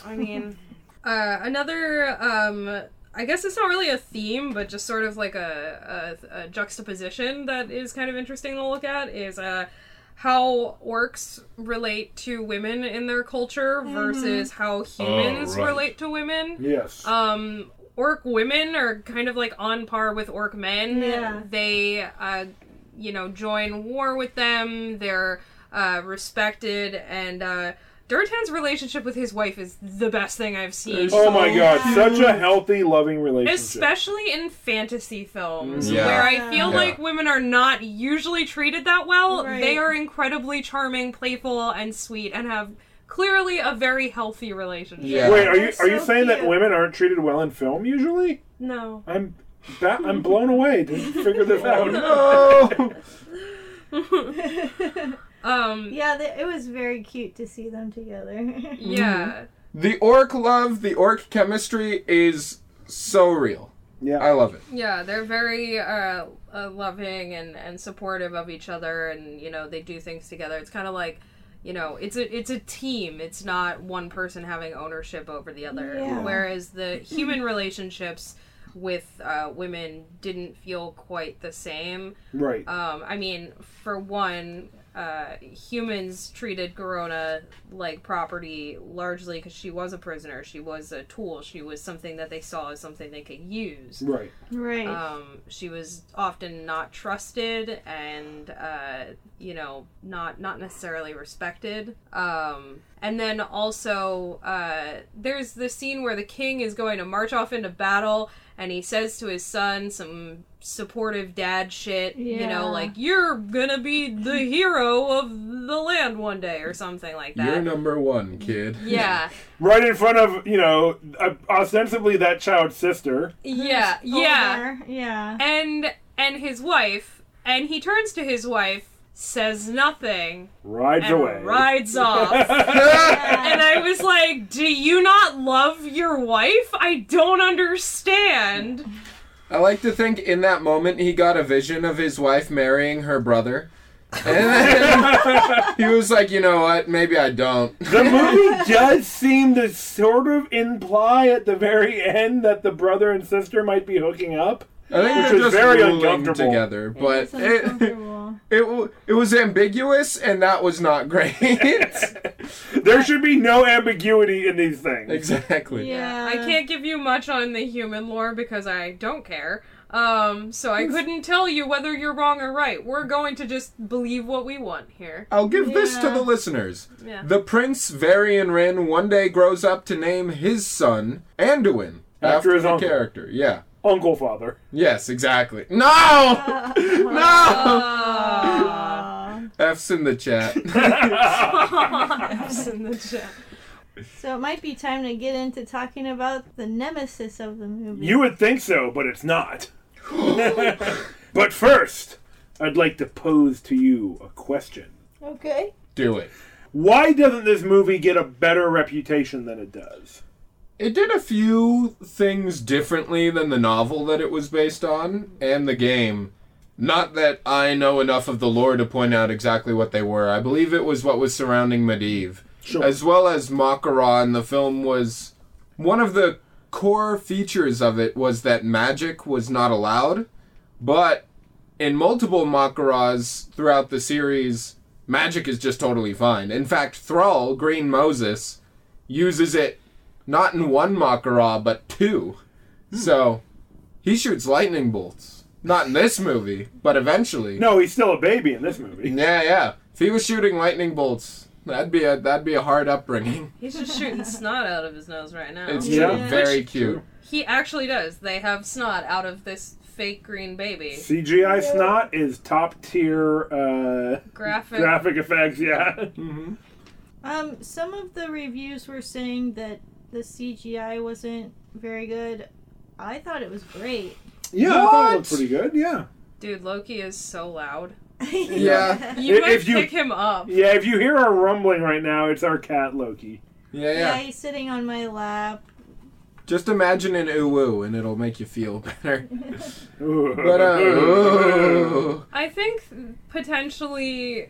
I mean uh another um I guess it's not really a theme, but just sort of like a, a, a juxtaposition that is kind of interesting to look at is uh how orcs relate to women in their culture versus how humans right. relate to women. Yes. um orc women are kind of like on par with orc men Yeah. they uh you know join war with them they're uh respected and uh Durotan's relationship with his wife is the best thing I've seen. oh my god, Yeah. such a healthy, loving relationship. Especially in fantasy films, Yeah. where I feel Yeah. like women are not usually treated that well. Right. They are incredibly charming, playful, and sweet, and have clearly a very healthy relationship. Yeah. Wait, are you They're are you so saying that women aren't treated well in film usually? No. I'm ba- I'm blown away to figure this oh, out. no. Um, Yeah, they, it was very cute to see them together. yeah. The orc love, the orc chemistry is so real. Yeah. I love it. Yeah, they're very uh, uh, loving and, and supportive of each other, and you know they do things together. It's kind of like, you know, it's a it's a team. It's not one person having ownership over the other. Yeah. Whereas the human relationships with uh, women didn't feel quite the same. Right. Um, I mean, for one, uh, humans treated Garona like property largely because she was a prisoner. She was a tool. She was something that they saw as something they could use. right. Right. Um, she was often not trusted and, uh, you know, not not necessarily respected. Um, and then also, uh, there's the scene where the king is going to march off into battle, and he says to his son some supportive dad shit. You know, like you're gonna be the hero of the land one day, or something like that. You're number one, kid. yeah, Right in front of you know uh, ostensibly that child's sister. yeah, yeah. Older, Yeah. and and his wife and he turns to his wife says nothing Rides and away. rides off and i was like do you not love your wife i don't understand I like to think in that moment he got a vision of his wife marrying her brother. And then he was like, you know what? Maybe I don't. The movie does seem to sort of imply at the very end that the brother and sister might be hooking up. I think Which they're was just very ruling uncomfortable. together, but It's it, uncomfortable. it it was ambiguous, and that was not great. there should be no ambiguity in these things. exactly. yeah. i can't give you much on the human lore because i don't care um so i couldn't tell you whether you're wrong or right we're going to just believe what we want here I'll give this to the listeners. Yeah. The Prince Varian Wrynn one day grows up to name his son Anduin After his own character. Yeah. Uncle father. Yes, exactly. No, Uh, no. uh, F's in the chat. F's in the chat. so it might be time to get into talking about the nemesis of the movie. You would think so, but it's not. but first, I'd like to pose to you a question. okay? Do it. Why doesn't this movie get a better reputation than it does? It did a few things differently than the novel that it was based on and the game. Not that I know enough of the lore to point out exactly what they were. I believe it was what was surrounding Medivh. Sure. As well as Mak'gora in the film was one of the core features of it was that magic was not allowed, but in multiple Mak'goras throughout the series, magic is just totally fine. In fact, Thrall, Green Moses, uses it not in one Mak'gora, but two. So, he shoots lightning bolts. Not in this movie, but eventually. No, he's still a baby in this movie. Yeah, yeah. If he was shooting lightning bolts, that'd be a that'd be a hard upbringing. He's just shooting snot out of his nose right now. It's Yeah. true, very cute. He actually does. They have snot out of this fake green baby. CGI snot is top tier uh, Graphic. graphic effects, yeah. Mm-hmm. Um, some of the reviews were saying that the CGI wasn't very good. I thought it was great. Yeah, I thought it looked pretty good, yeah. Dude, Loki is so loud. Yeah. You If- might if you- pick him up. Yeah, if you hear our rumbling right now, it's our cat Loki. Yeah, Yeah, yeah. he's sitting on my lap. Just imagine an uwu and it'll make you feel better. But, But uh. I think potentially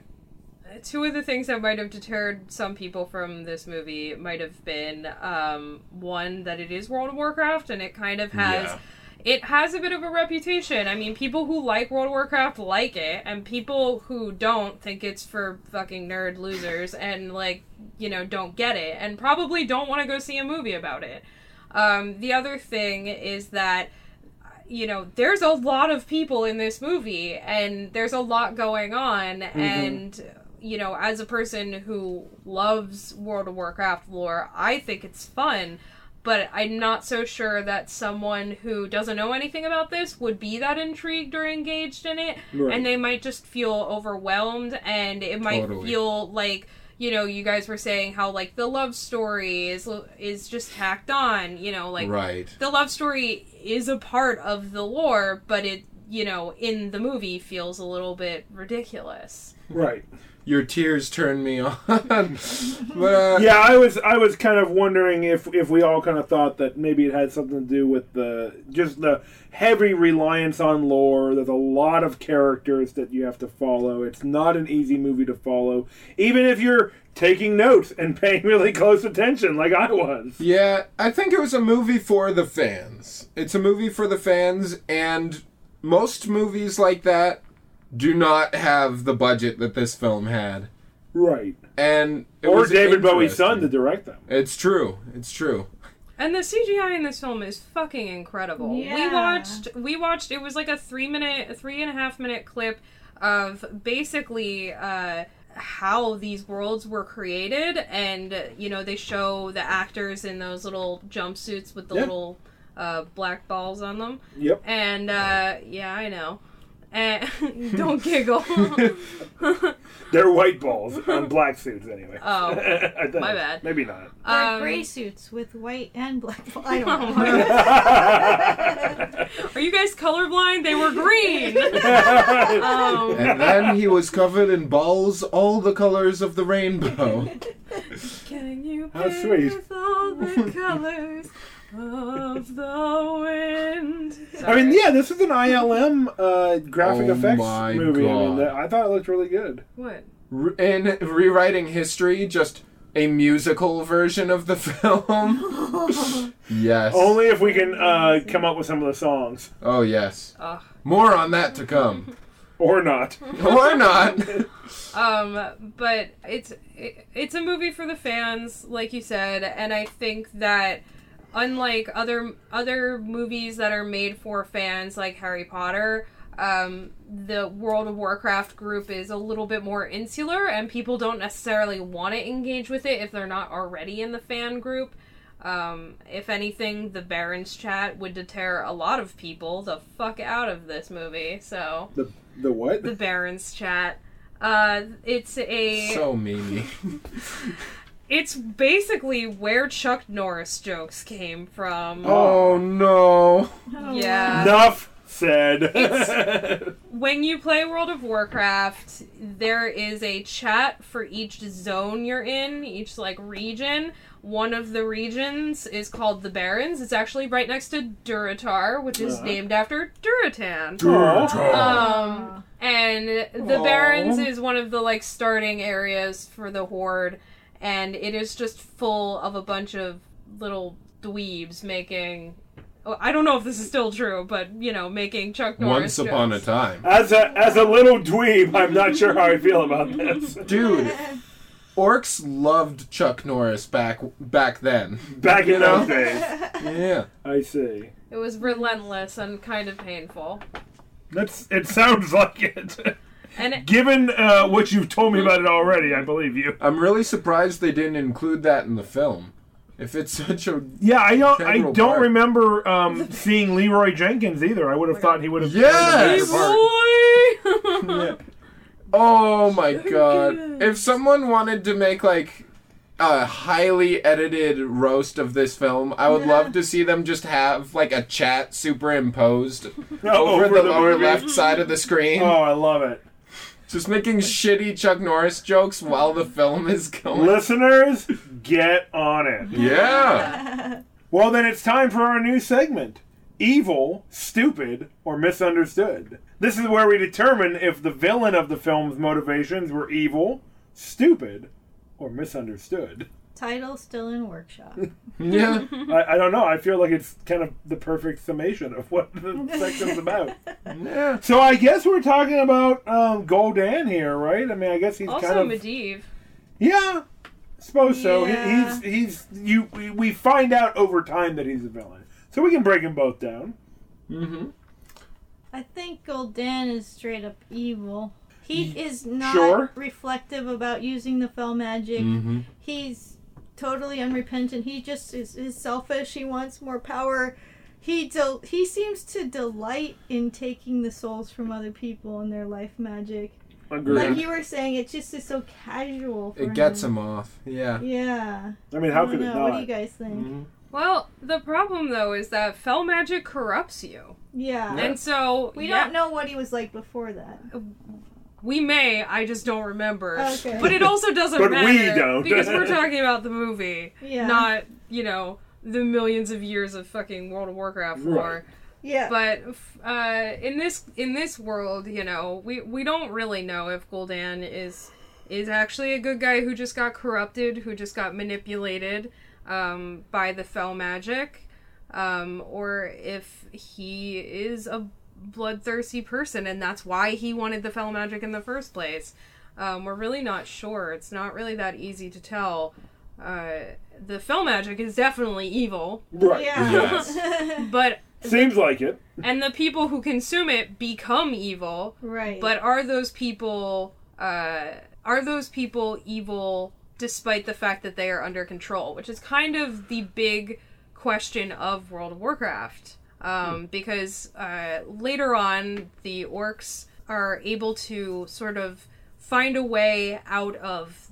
two of the things that might have deterred some people from this movie might have been um, one that it is World of Warcraft and it kind of has Yeah. it has a bit of a reputation. I mean, people who like World of Warcraft like it, and people who don't think it's for fucking nerd losers and like you know don't get it, and probably don't want to go see a movie about it. Um, the other thing is that you know there's a lot of people in this movie, and there's a lot going on, and you know as a person who loves World of Warcraft lore, I think it's fun but I'm not so sure that someone who doesn't know anything about this would be that intrigued or engaged in it. Right. And they might just feel overwhelmed and it might Totally. feel like you know, you guys were saying how like the love story is is just tacked on, you know, like right. the love story is a part of the lore, but it, you know, in the movie feels a little bit ridiculous. right. Your tears turn me on. but uh, Yeah, I was I was kind of wondering if if we all kind of thought that maybe it had something to do with the just the heavy reliance on lore. There's a lot of characters that you have to follow. It's not an easy movie to follow, even if you're taking notes and paying really close attention, like I was. Yeah, I think it was a movie for the fans. It's a movie for the fans, and most movies like that do not have the budget that this film had. Right. And it Or was David Bowie's son to direct them. It's true. It's true. And the CGI in this film is fucking incredible. We watched we watched it was like a three minute three and a half minute clip of basically uh how these worlds were created and you know they show the actors in those little jumpsuits with the Yeah. little uh black balls on them Yep. and uh yeah i know and don't giggle They're white balls on black suits, anyway. Oh, my bad. Maybe not. They're Um, gray suits with white and black. I Oh don't know. are you guys colorblind they were green um, And then he was covered in balls, all the colors of the rainbow. Can you How paint sweet. with all the colors of the wind? I mean, yeah, this is an ILM uh, graphic Oh effects my movie. I mean, that- I thought it looked really good. What? Re- in rewriting history, just a musical version of the film. yes. Only if we can uh, come up with some of the songs, Oh yes. Ugh. More on that to come. or not. or not. Um, but it's it, it's a movie for the fans, like you said, and I think that unlike other other movies that are made for fans, like Harry Potter. Um, the World of Warcraft group is a little bit more insular, and people don't necessarily want to engage with it if they're not already in the fan group. Um, if anything, the Barrens chat would deter a lot of people the fuck out of this movie. So The the what? the Barrens chat. Uh, it's a so memey. it's basically where Chuck Norris jokes came from. Oh no. Oh, Yeah. Enough said. It's- When you play World of Warcraft, there is a chat for each zone you're in, each like region. One of the regions is called the Barrens. It's actually right next to Durotar, which is Uh-huh. named after Durotan. Aw. Um, and the Aw. Barrens is one of the like starting areas for the Horde, and it is just full of a bunch of little dweebs making. oh, I don't know if this is still true, but you know, making Chuck Norris. Once upon a time. as a as a little dweeb, I'm not sure how I feel about this. Dude, orcs loved Chuck Norris back back then. Back in You know? those days, Yeah. I see. It was relentless and kind of painful. That's it. Sounds like it. And it, Given uh, what you've told me about it already, I believe you. I'm really surprised they didn't include that in the film. If it's such a Yeah, I don't. I don't part. remember um, seeing Leeroy Jenkins either. I would have thought he would have. Yes! played a major part. boy. Yeah. Oh my god. If someone wanted to make like a highly edited roast of this film, I would love to see them just have like a chat superimposed No, over, the, the lower movie. left side of the screen. Oh, I love it. Just making shitty Chuck Norris jokes while the film is going. Listeners, get on it. Yeah. Well, then it's time for our new segment Evil, Stupid, or Misunderstood. This is where we determine if the villain of the film's motivations were evil, stupid, or misunderstood. Title still in workshop. Yeah. I, I don't know. I feel like it's kind of the perfect summation of what the section's about. Yeah. So I guess we're talking about um, Gul'dan here, right? I mean, I guess he's also, kind of Medivh. yeah. Suppose so. He- He's he's you. We, we find out over time that he's a villain, so we can break them both down. Mm-hmm. I think Gul'dan is straight up evil. He is not Sure. reflective about using the fell magic. Mm-hmm. He's totally unrepentant. He just is, is selfish. He wants more power. He del- he seems to delight in taking the souls from other people and their life magic. Agreed. Like you were saying, it just is so casual. For It gets him off. Yeah. Yeah. I mean, how I could don't it know. What do you guys think? Mhm. Well, the problem though is that fell magic corrupts you, Yeah. and so We yeah, don't know what he was like before that. We may, I just don't remember. Okay. But it also doesn't But matter. we don't. because we're talking about the movie, Yeah. not, you know, the millions of years of fucking World of Warcraft lore. Yeah. But uh, in this in this world, you know, we we don't really know if Gul'dan is is actually a good guy who just got corrupted, who just got manipulated um, by the fell magic, um, or if he is a bloodthirsty person and that's why he wanted the fell magic in the first place. Um, we're really not sure. It's not really that easy to tell. Uh, the fell magic is definitely evil, Right. yeah. Yes. but Seems like it. and the people who consume it become evil right. but are those people uh are those people evil despite the fact that they are under control which is kind of the big question of world of warcraft um because uh later on the orcs are able to sort of find a way out of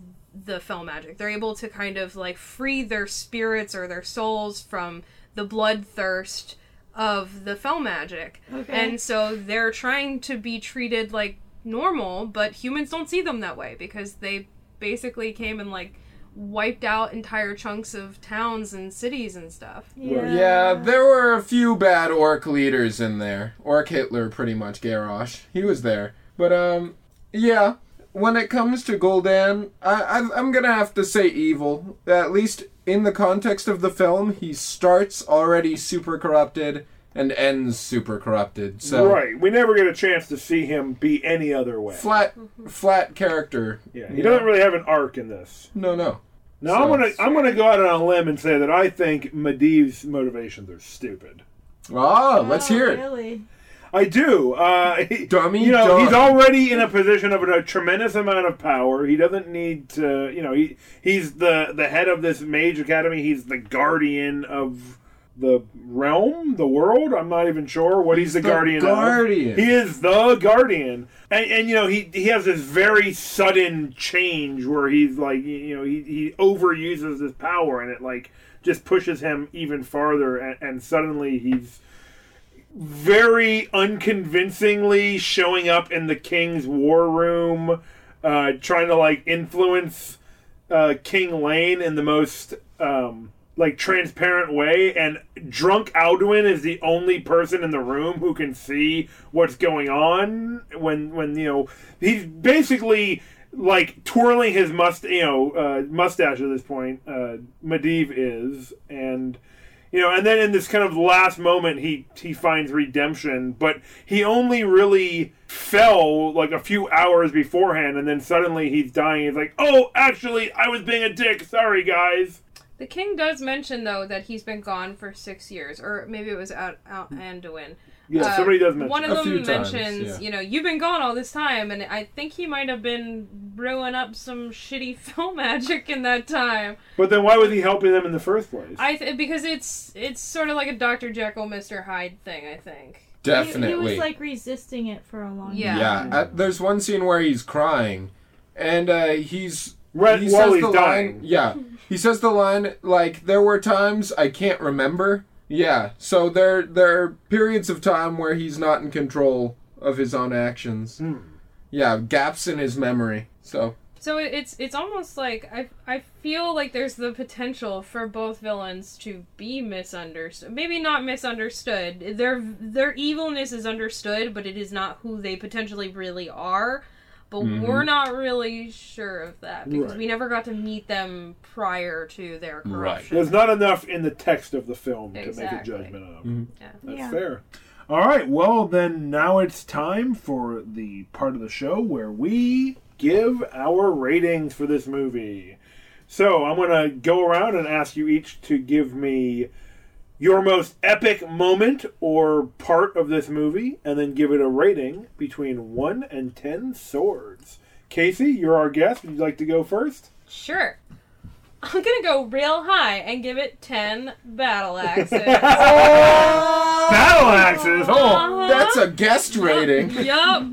the fell magic they're able to kind of like free their spirits or their souls from the bloodthirst of the fell magic Okay. and so they're trying to be treated like normal, but humans don't see them that way because they basically came and like wiped out entire chunks of towns and cities and stuff. yeah. Yeah, there were a few bad orc leaders in there. Orc Hitler, pretty much, Garrosh. He was there. But, um, yeah, when it comes to Gul'dan, I, I, I'm gonna have to say evil. At least in the context of the film, he starts already super corrupted and ends super corrupted. So, Right. We never get a chance to see him be any other way. flat, flat character. Yeah. He doesn't really have an arc in this. No, no. Now I'm gonna I'm gonna go out on a limb and say that I think Medivh's motivations are stupid. Ah, let's Oh, hear it. Really? I do. Uh, he- Dummy You know, dumb. he's already in a position of a tremendous amount of power. He doesn't need to. You know, he he's the the head of this mage academy. He's the guardian of the realm, the world. I'm not even sure what he's, the, the guardian. guardian. of. He is the guardian, and and you know he he has this very sudden change where he's like you know he he overuses his power and it like just pushes him even farther, and, and suddenly he's very unconvincingly showing up in the king's war room, uh, trying to like influence uh, King Llane in the most um, like transparent way. And drunk Anduin is the only person in the room who can see what's going on when when you know he's basically like twirling his must you know uh, mustache at this point. Uh, Medivh is and you know, and then in this kind of last moment, he he finds redemption, but he only really fell like a few hours beforehand, and then suddenly he's dying. He's like, "Oh, actually, I was being a dick. Sorry, guys." The king does mention though that he's been gone for six years, or maybe it was out, out Anduin. Yeah, Uh, somebody does mention. One of A them few times, mentions, yeah. you know, you've been gone all this time, and I think he might have been brewing up some shitty film magic in that time. but then why was he helping them in the first place? I th- because it's it's sort of like a Dr. Jekyll, Mr. Hyde thing. I think. He, Definitely. he was like resisting it for a long Yeah. Yeah, time. uh, there's one scene where he's crying, and uh, he's Right he while says he's the dying. line. Yeah, he says the line like, "There were times I can't remember." Yeah, so there there are periods of time where he's not in control of his own actions. Hmm. Yeah, gaps in his memory. So So it's it's almost like I I feel like there's the potential for both villains to be misunderstood. Maybe not misunderstood. Their their evilness is understood, but it is not who they potentially really are. But mm-hmm. we're not really sure of that because Right. we never got to meet them prior to their corruption. There's not enough in the text of the film to make a Exactly. judgment of. Mm-hmm. Yeah. That's Yeah. fair. All right. Well, then now it's time for the part of the show where we give our ratings for this movie. So I'm going to go around and ask you each to give me your most epic moment or part of this movie, and then give it a rating between 1 and 10 swords. Casey, you're our guest. Would you like to go first? Sure. I'm gonna go real high and give it ten battle axes. Battle axes. Oh, Uh-huh. that's a guest rating. Yup.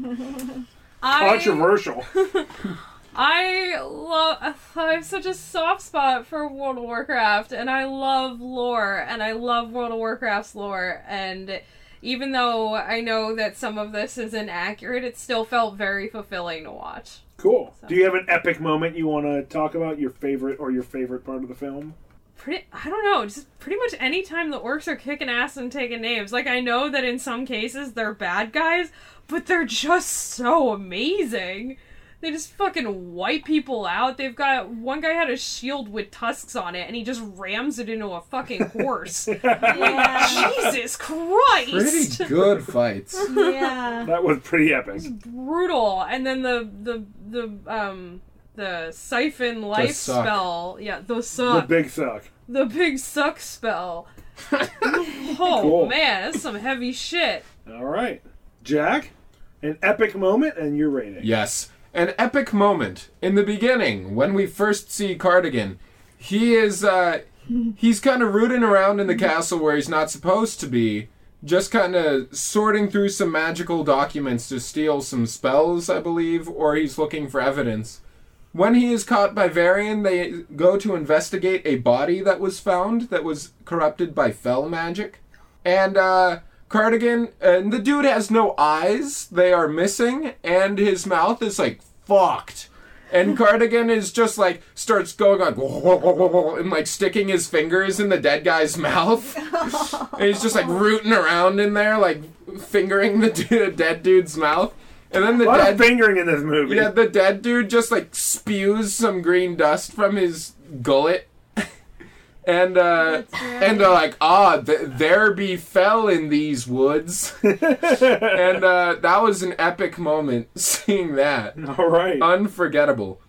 I controversial. I love. I have such a soft spot for World of Warcraft, and I love lore, and I love World of Warcraft's lore, and even though I know that some of this is inaccurate, it still felt very fulfilling to watch. Cool. Do you have an epic moment you want to talk about? Your favorite or your favorite part of the film? Pretty, I don't know, just pretty much any time the orcs are kicking ass and taking names. Like I know that in some cases they're bad guys, but they're just so amazing. They just fucking wipe people out. They've got one guy had a shield with tusks on it, and he just rams it into a fucking horse. Yeah. Jesus Christ! Pretty good fights. yeah. That was pretty epic. brutal. And then the the the um the siphon life suck. spell. Yeah, the suck. The big suck. The big suck spell. oh Cool. man, that's some heavy shit. All right. Jack, an epic moment and your rating. Yes. An epic moment in the beginning when we first see Cardigan. He is uh he's kind of rooting around in the castle where he's not supposed to be, just kind of sorting through some magical documents to steal some spells, I believe, or he's looking for evidence. When he is caught by Varian, they go to investigate a body that was found that was corrupted by fell magic. And uh Cardigan and the dude has no eyes, they are missing, and his mouth is like fucked. And Cardigan is just like starts going like and like sticking his fingers in the dead guy's mouth. and he's just like rooting around in there, like fingering the dude, dead dude's mouth. And then the A lot dead of fingering in this movie. yeah, the dead dude just like spews some green dust from his gullet. And uh right. and they're like, ah, th- there befell in these woods. and uh that was an epic moment seeing that. All right. Unforgettable.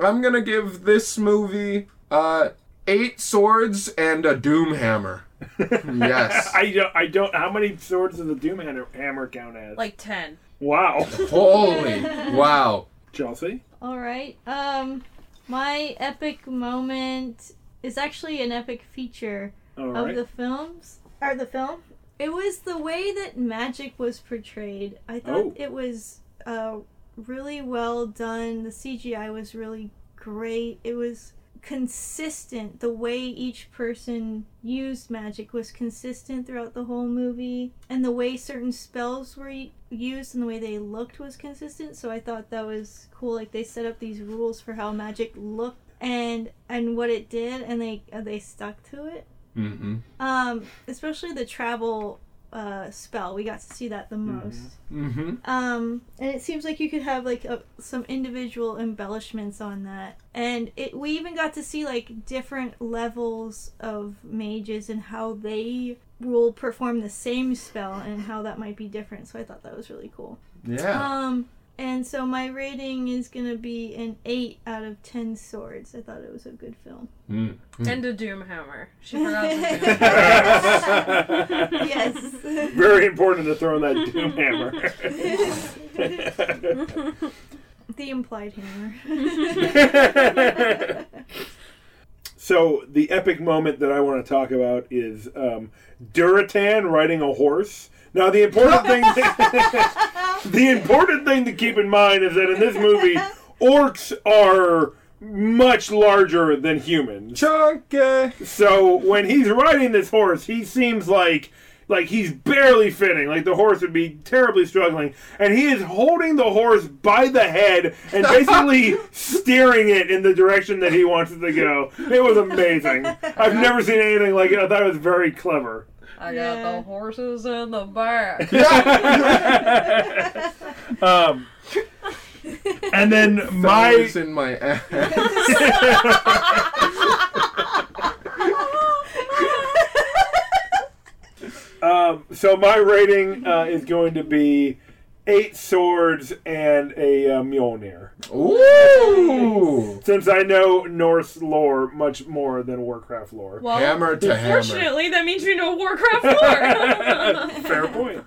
I'm gonna give this movie uh eight swords and a doom hammer. yes. I don't. I don't. How many swords does the Doom Hammer, hammer count as? Like ten. wow. Holy wow. Chelsea. All right. Um, my epic moment is actually an epic feature All of the films or the film. It was the way that magic was portrayed. I thought Oh. it was uh, really well done. The CGI was really great. It was consistent. The way each person used magic was consistent throughout the whole movie, and the way certain spells were used and the way they looked was consistent. So I thought that was cool. Like they set up these rules for how magic looked and and what it did, and they uh, they stuck to it. Mm-hmm. Um, especially the travel uh, spell. We got to see that the most. Mm-hmm. Um, and it seems like you could have like a, some individual embellishments on that. And it we even got to see like different levels of mages and how they will perform the same spell and how that might be different. So I thought that was really cool. Yeah. Um, and so my rating is gonna be an eight out of ten swords. I thought it was a good film. Mm. And a doom hammer. She forgot the doom yes. Very important to throw in that Doom Hammer. the implied hammer. so the epic moment that I want to talk about is um, Durotan riding a horse. Now the important thing, the important thing to keep in mind is that in this movie, orcs are much larger than humans. Chunky. So when he's riding this horse, he seems like like he's barely fitting. Like the horse would be terribly struggling, and he is holding the horse by the head and basically steering it in the direction that he wants it to go. It was amazing. I've never seen anything like it. I thought it was very clever. I Yeah. got the horses in the back. Um, and then my in my ass. um, so my rating uh, is going to be eight swords and a uh, Mjolnir. Ooh. Since I know Norse lore much more than Warcraft lore. Well, Hammer to hammer. fortunately, that means you know Warcraft lore. Fair point.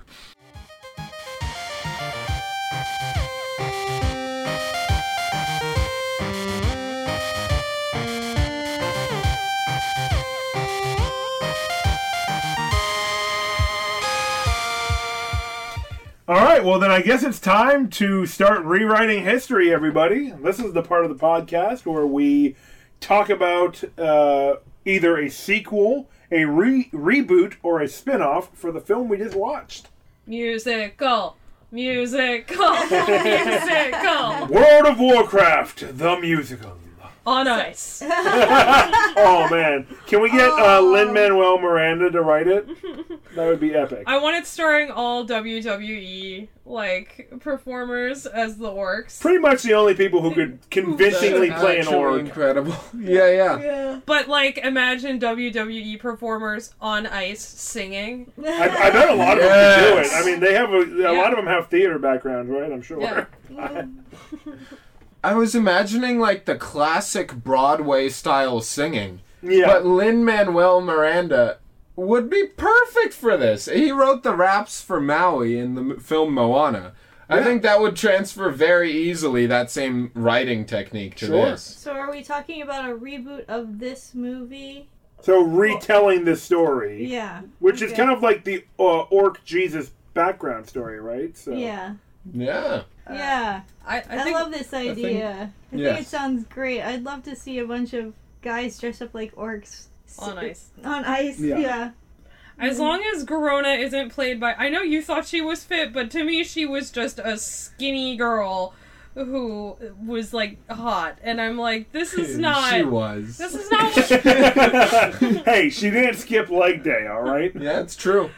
All right, well, then I guess it's time to start rewriting history, everybody. This is the part of the podcast where we talk about uh, either a sequel, a re- reboot or a spin off for the film we just watched. Musical. Musical. Musical. World of Warcraft, the musical. On ice. Oh man, can we get uh, Lin Manuel Miranda to write it? That would be epic. I want it starring all WWE like performers as the orcs. Pretty much the only people who could convincingly That's play an actually orc. Incredible. Yeah, yeah. Yeah. But like imagine WWE performers on ice singing. I, I bet a lot of them can do it. I mean, they have a, a Yeah. lot of them have theater backgrounds, right? I'm sure. Yeah. I was imagining like the classic Broadway style singing. Yeah. But Lin Manuel Miranda would be perfect for this. He wrote the raps for Maui in the film Moana. I think that would transfer very easily that same writing technique to Sure. this. So are we talking about a reboot of this movie? so retelling the story, Yeah. which is kind of like the uh, orc Jesus background story, right? So Yeah. Yeah. Yeah. I, I, I, think love this idea. I think, yes. it sounds great. I'd love to see a bunch of guys dressed up like orcs on ice. On ice. Yeah. Yeah. As mm-hmm. long as Garona isn't played by I know you thought she was fit, but to me she was just a skinny girl who was like hot and I'm like this is not She was. this is not what hey, she didn't skip leg day, all right? Yeah, it's true.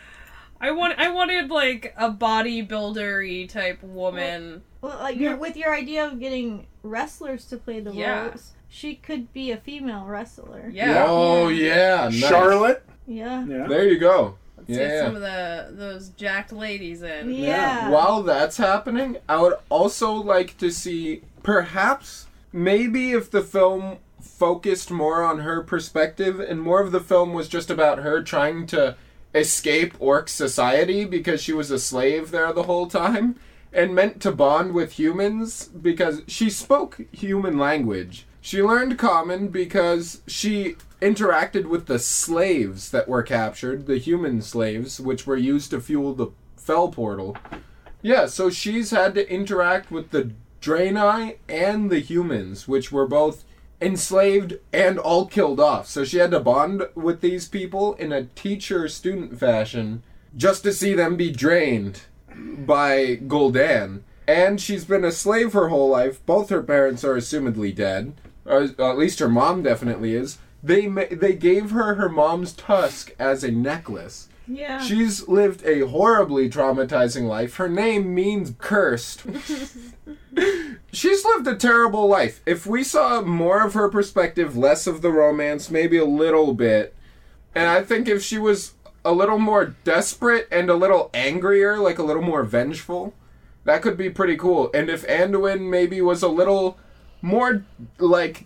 I want I wanted like a bodybuildery type woman. Well, like your with your idea of getting wrestlers to play the Yeah. roles, she could be a female wrestler. Yeah. Oh yeah. Nice. Charlotte. Yeah. Yeah. There you go. Let's Yeah. get some of the those jacked ladies in. Yeah. While that's happening, I would also like to see perhaps maybe if the film focused more on her perspective and more of the film was just about her trying to escape orc society because she was a slave there the whole time and meant to bond with humans because she spoke human language. She learned common because she interacted with the slaves that were captured, the human slaves, which were used to fuel the fell portal. Yeah, so she's had to interact with the Draenei and the humans, which were both enslaved and all killed off. So she had to bond with these people in a teacher student fashion just to see them be drained by Gul'dan. And she's been a slave her whole life. Both her parents are assumedly dead. Or at least her mom definitely is. They ma- they gave her her mom's tusk as a necklace. Yeah. She's lived a horribly traumatizing life. Her name means cursed. She's lived a terrible life. If we saw more of her perspective, less of the romance, maybe a little bit, and I think if she was a little more desperate and a little angrier, like a little more vengeful, that could be pretty cool. And if Anduin maybe was a little more like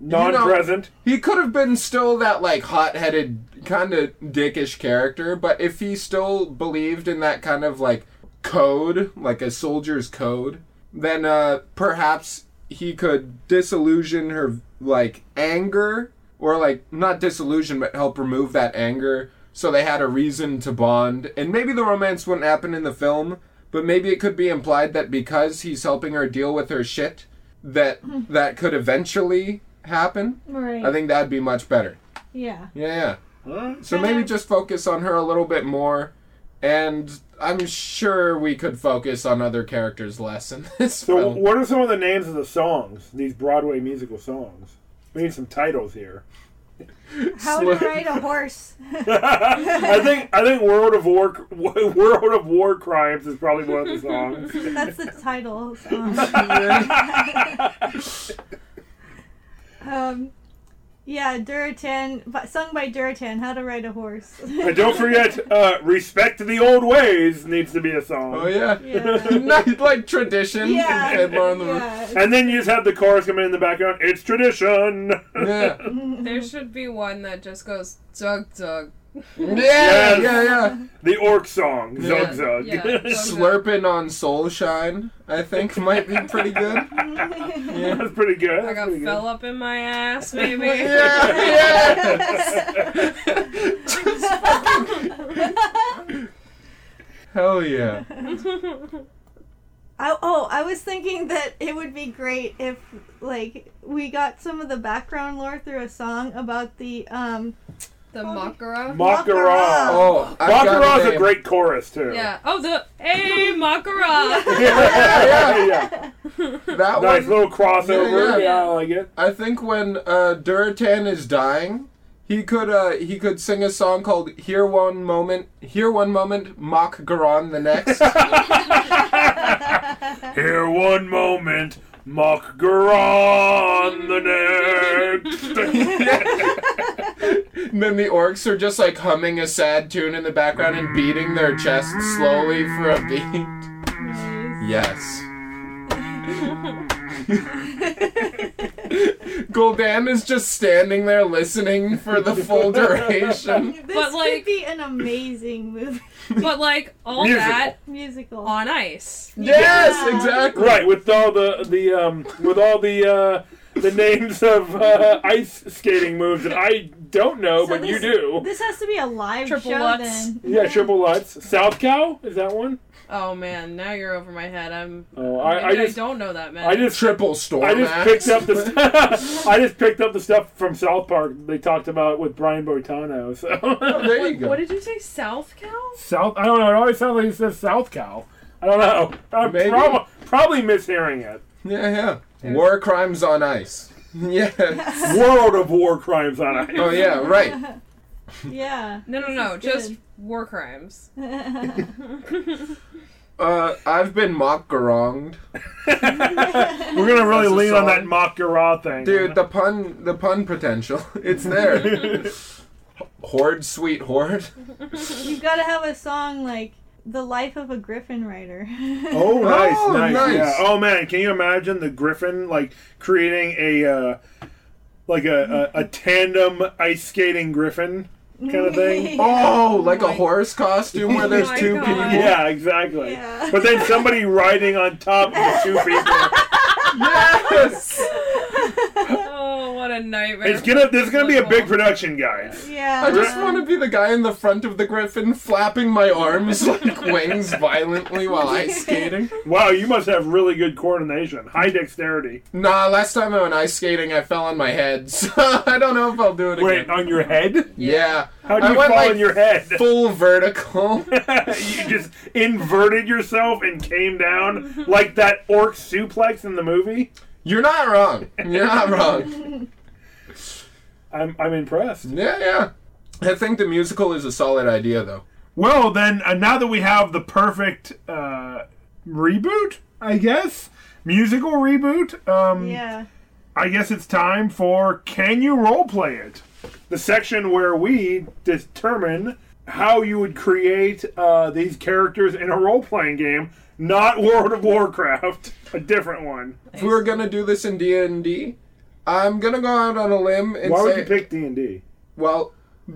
Non-present. he could have been still that like hot-headed kind of dickish character, but if he still believed in that kind of like code, like a soldier's code, then uh perhaps he could disillusion her like anger or like not disillusion but help remove that anger so they had a reason to bond. And maybe the romance wouldn't happen in the film, but maybe it could be implied that because he's helping her deal with her shit that that could eventually happen. right. I think that'd be much better. yeah. Yeah, yeah. Alright. So maybe just focus on her a little bit more, and I'm sure we could focus on other characters less in this So, film. what are some of the names of the songs? These Broadway musical songs. We need some titles here. How Sli- to ride a horse. I think I think World of War World of War Crimes is probably one of the songs. That's the title. Um, um, yeah, Durotan, sung by Durotan. How to ride a horse. and don't forget, uh, "Respect the Old Ways" needs to be a song. Oh yeah, Yeah. Not like tradition. yeah. Fiddler on the- yeah. And then you just have the chorus coming in the background. It's tradition. yeah, There should be one that just goes Zug Zug. Yeah, Yes. yeah, yeah. The orc song, Yeah. Zug Zug. Yeah. Zug Zug. Slurping on Soul Shine, I think might be pretty good. Yeah. That's pretty good. I That's got pretty fell up in my ass, maybe. yeah, yeah. Hell yeah. I, oh, I was thinking that it would be great if, like, we got some of the background lore through a song about the um, The Mak'gora. Mak'gora. Oh, I've got Mak'gora's a great chorus too. Yeah. Oh, the Hey Makara. yeah, yeah. That Nice one. Nice little crossover. Yeah, Yeah, yeah. I like it. I think when uh, Durotan is dying, he could uh, he could sing a song called "Here One Moment, Here One Moment, Mock Garon the Next." Here one moment, Mock Garon the next. And then the orcs are just like humming a sad tune in the background and beating their chests slowly for a beat. Yes. Gul'dan is just standing there listening for the full duration. This But, like- could be an amazing movie but like all Musical. that musical. on ice. Yes, Yeah. exactly. right, with all the the um with all the uh the names of uh, ice skating moves that I don't know, So but you do. This has to be a live Triple show Lutz. then. Yeah, triple Lutz. South Cow is that one? Oh man, now you're over my head. I'm. Oh, I, I maybe I, just don't know that man. I just Triple storm. I just picked up the I just picked up the stuff from South Park they talked about with Brian Boitano. So Oh, there you go. What did you say? South Cow? South I don't know. It always sounds like he says South Cow. I don't know. I'm Maybe. prob- probably mishearing it. Yeah, yeah. War crimes on ice. Yeah. World of War crimes on ice. Oh yeah, right. Yeah. No, no, no. Just good. war crimes. Uh, I've been mock garonged. We're gonna really That's a lean on that Mak'gora thing, Dude, the pun, the pun potential, it's there. horde, sweet horde. You've got to have a song like "The Life of a Griffin Rider." Oh, nice, Oh, nice, nice. Yeah. Oh man, can you imagine the Griffin like creating a uh, like a, a, a tandem ice skating Griffin kind of thing? Oh, like a horse costume where there's Oh two God. people. Yeah, exactly. Yeah. But then somebody riding on top of the two people. Yes. What a nightmare. It's gonna. There's gonna be a big production, guys. yeah. I just want to be the guy in the front of the griffin, flapping my arms like wings violently while ice skating. Wow, you must have really good coordination, high dexterity. Nah, last time I went ice skating, I fell on my head, so I don't know if I'll do it again. Wait, on your head? yeah. How do I you went, fall like, on your head? Full vertical. you just inverted yourself and came down like that orc suplex in the movie. You're not wrong. You're not wrong. I'm I'm impressed. Yeah, yeah. I think the musical is a solid idea, though. Well, then, uh, now that we have the perfect uh, reboot, I guess musical reboot. Um, Yeah. I guess it's time for Can You role play It? The section where we determine how you would create uh, these characters in a role playing game, not World of Warcraft, a different one. If we were gonna do this in D and D, I'm gonna go out on a limb and Why say, would you pick D and D? well,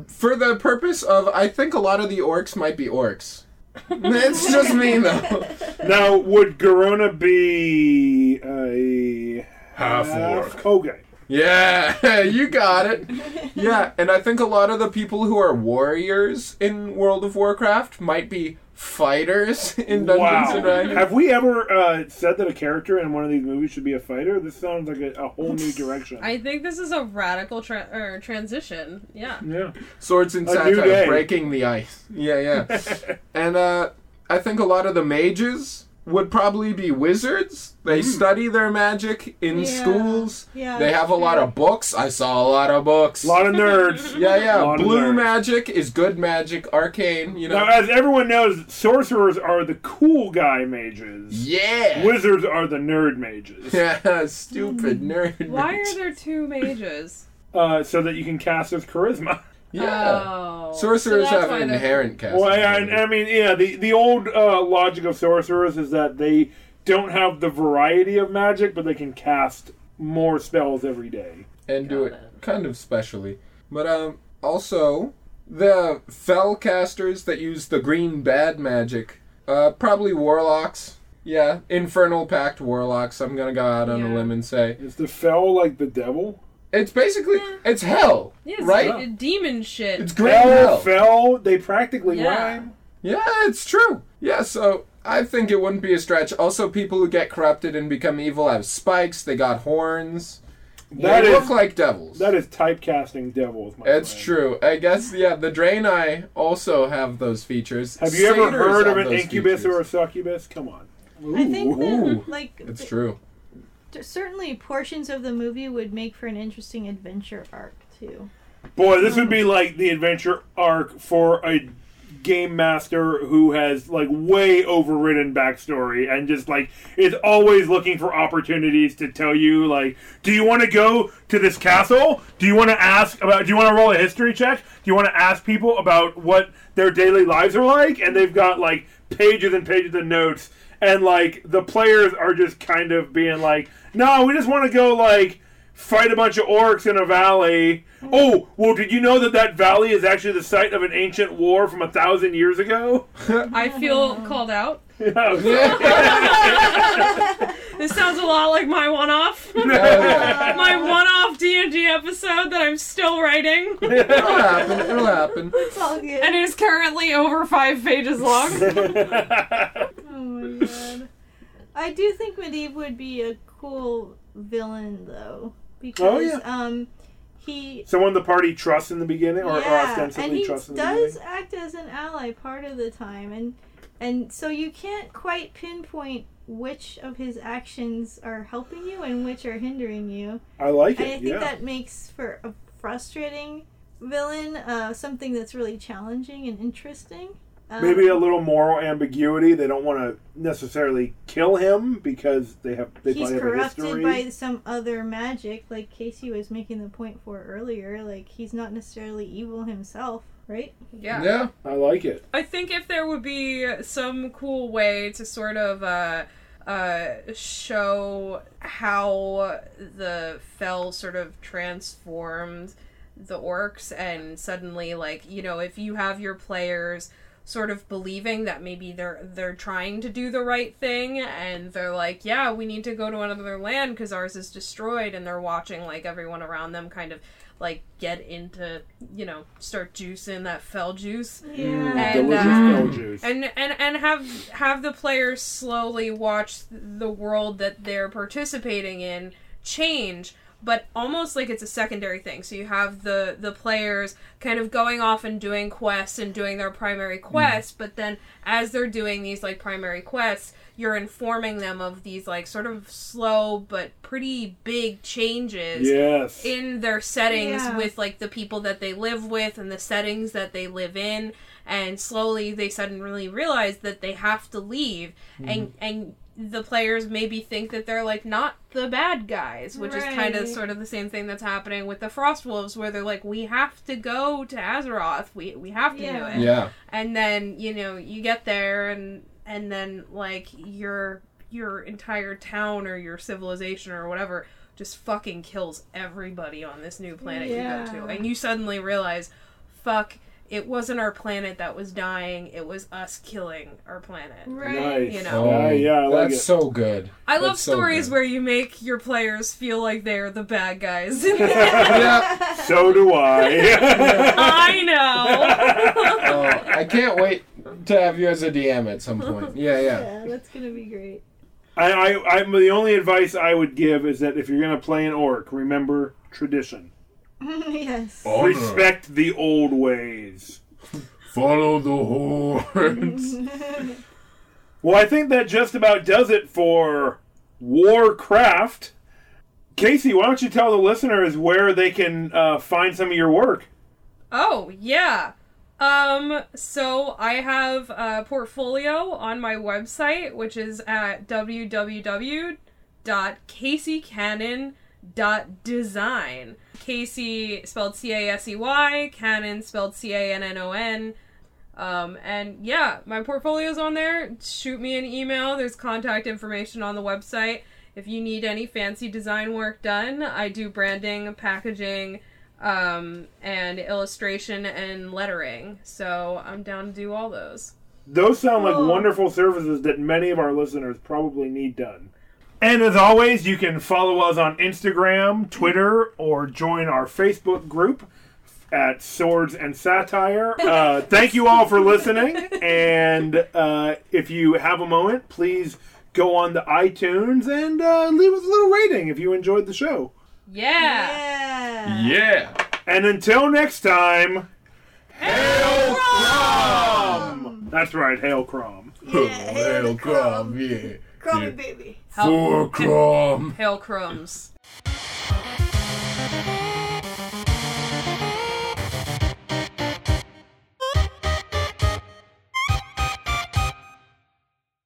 for the purpose of, I think a lot of the orcs might be orcs. it's just me though. Now, would Garona be a Half orc. Okay. Yeah, you got it. Yeah, and I think a lot of the people who are warriors in World of Warcraft might be fighters in Dungeons Wow. and Dragons. Have we ever uh, said that a character in one of these movies should be a fighter? This sounds like a, a whole new direction. I think this is a radical tra- or transition. Yeah. yeah. Swords and A new satire, breaking the ice. Yeah, yeah. and uh, I think a lot of the mages would probably be wizards. They study their magic in Yeah. schools. Yeah, they have a lot of books. I saw a lot of books. A lot of nerds. yeah, yeah. Blue magic is good magic. Arcane, you know. Now, as everyone knows, sorcerers are the cool guy mages. yeah. Wizards are the nerd mages. Yeah, stupid nerd. Why mage. are there two mages? Uh, so that you can cast with charisma. Yeah. Oh. Sorcerers So have an inherent casting. Well, I. I, I mean, yeah, the, the old uh, logic of sorcerers is that they don't have the variety of magic, but they can cast more spells every day. and do it it. kind of specially. But um, also the fell casters that use the green bad magic, uh, probably warlocks. Yeah, infernal pact warlocks. I'm gonna go out on a limb and say Is the fell like the devil? It's basically it's hell, Yeah, it's right? like demon shit. It's green Fell, hell. fell, they practically Yeah. rhyme. Yeah, it's true. Yeah, so I think it wouldn't be a stretch. Also, people who get corrupted and become evil have spikes. They got horns. That they is- look like devils. That is typecasting devils, my it's friend. true. I guess yeah. The Draenei also have those features. Have you ever heard of an incubus features. or a succubus? Come on. I think that, like, It's th- true. Certainly portions of the movie would make for an interesting adventure arc too. Boy, this would um, be like the adventure arc for a game master who has like way overridden backstory and just like is always looking for opportunities to tell you like do you want to go to this castle? Do you want to ask about do you want to roll a history check? Do you want to ask people about what their daily lives are like? And they've got like pages and pages of notes and like the players are just kind of being like no we just want to go like fight a bunch of orcs in a valley. Oh, well, did you know that that valley is actually the site of an ancient war from a thousand years ago? I feel called out. Yeah. This sounds a lot like my one-off. My one-off D&D episode that I'm still writing. It'll happen. It'll happen. It's all good. and it is currently over five pages long. Oh my god. I do think Medivh would be a cool villain though. Because Oh, yeah. um he Someone the party trusts in the beginning, or, or yeah, ostensibly and he trusts in the does act as an ally part of the time and and so you can't quite pinpoint which of his actions are helping you and which are hindering you. I like it. And I think Yeah. that makes for a frustrating villain, uh, something that's really challenging and interesting. Um, Maybe a little moral ambiguity. They don't want to necessarily kill him because they have they he's have corrupted history. by some other magic, like Casey was making the point for earlier. Like he's not necessarily evil himself, right? Yeah. Yeah. I like it. I think if there would be some cool way to sort of uh, uh, show how the Fell sort of transformed the orcs, and suddenly, like you know, if you have your players sort of believing that maybe they're they're trying to do the right thing and they're like yeah we need to go to another land because ours is destroyed and they're watching like everyone around them kind of like get into you know start juicing that fell juice Yeah. And, Delicious uh, bell juice. and and and have have the players slowly watch the world that they're participating in change but almost like it's a secondary thing so you have the the players kind of going off and doing quests and doing their primary quests but then as they're doing these like primary quests you're informing them of these like sort of slow but pretty big changes yes. in their settings Yeah. with like the people that they live with and the settings that they live in and slowly they suddenly realize that they have to leave hmm. and and the players maybe think that they're like not the bad guys which is kind of sort of the same thing that's happening with the frost wolves where they're like we have to go to azeroth we we have to Yeah. do it Yeah. and then you know you get there and and then like your your entire town or your civilization or whatever just fucking kills everybody on this new planet you go to and you suddenly realize fuck it wasn't our planet that was dying it was us killing our planet Right. Nice. You know. Yeah, oh, yeah, I like that's it. so good. i love That's so stories good. where you make your players feel like they're the bad guys Yeah. so do I. i know Oh, I can't wait to have you as a DM at some point. Yeah, yeah. Yeah, that's gonna be great. I, I, I'm the only advice I would give is that if you're gonna play an orc, remember tradition. yes. Oh. Respect the old ways. Follow the horns. Well, I think that just about does it for Warcraft. Casey, why don't you tell the listeners where they can uh, find some of your work? Oh, yeah. Um, so I have a portfolio on my website, which is at www.caseycannon.design. Casey spelled C A S E Y, Cannon spelled C A N N O N. Um, and yeah, my portfolio's on there. Shoot me an email. There's contact information on the website. If you need any fancy design work done, I do branding, packaging, um, and illustration and lettering. So I'm down to do all those. Those sound like Cool. wonderful services that many of our listeners probably need done. And as always, you can follow us on Instagram, Twitter, or join our Facebook group at Swords and Satire. Uh, thank you all for listening. And uh, if you have a moment, please go on to iTunes and uh, leave us a little rating if you enjoyed the show. Yeah. Yeah. Yeah. And until next time, Hail Crom! That's right, Hail Crom. Yeah. Hail the crumb. yeah. Crummy Yeah. baby. For Crom. Hail crumbs.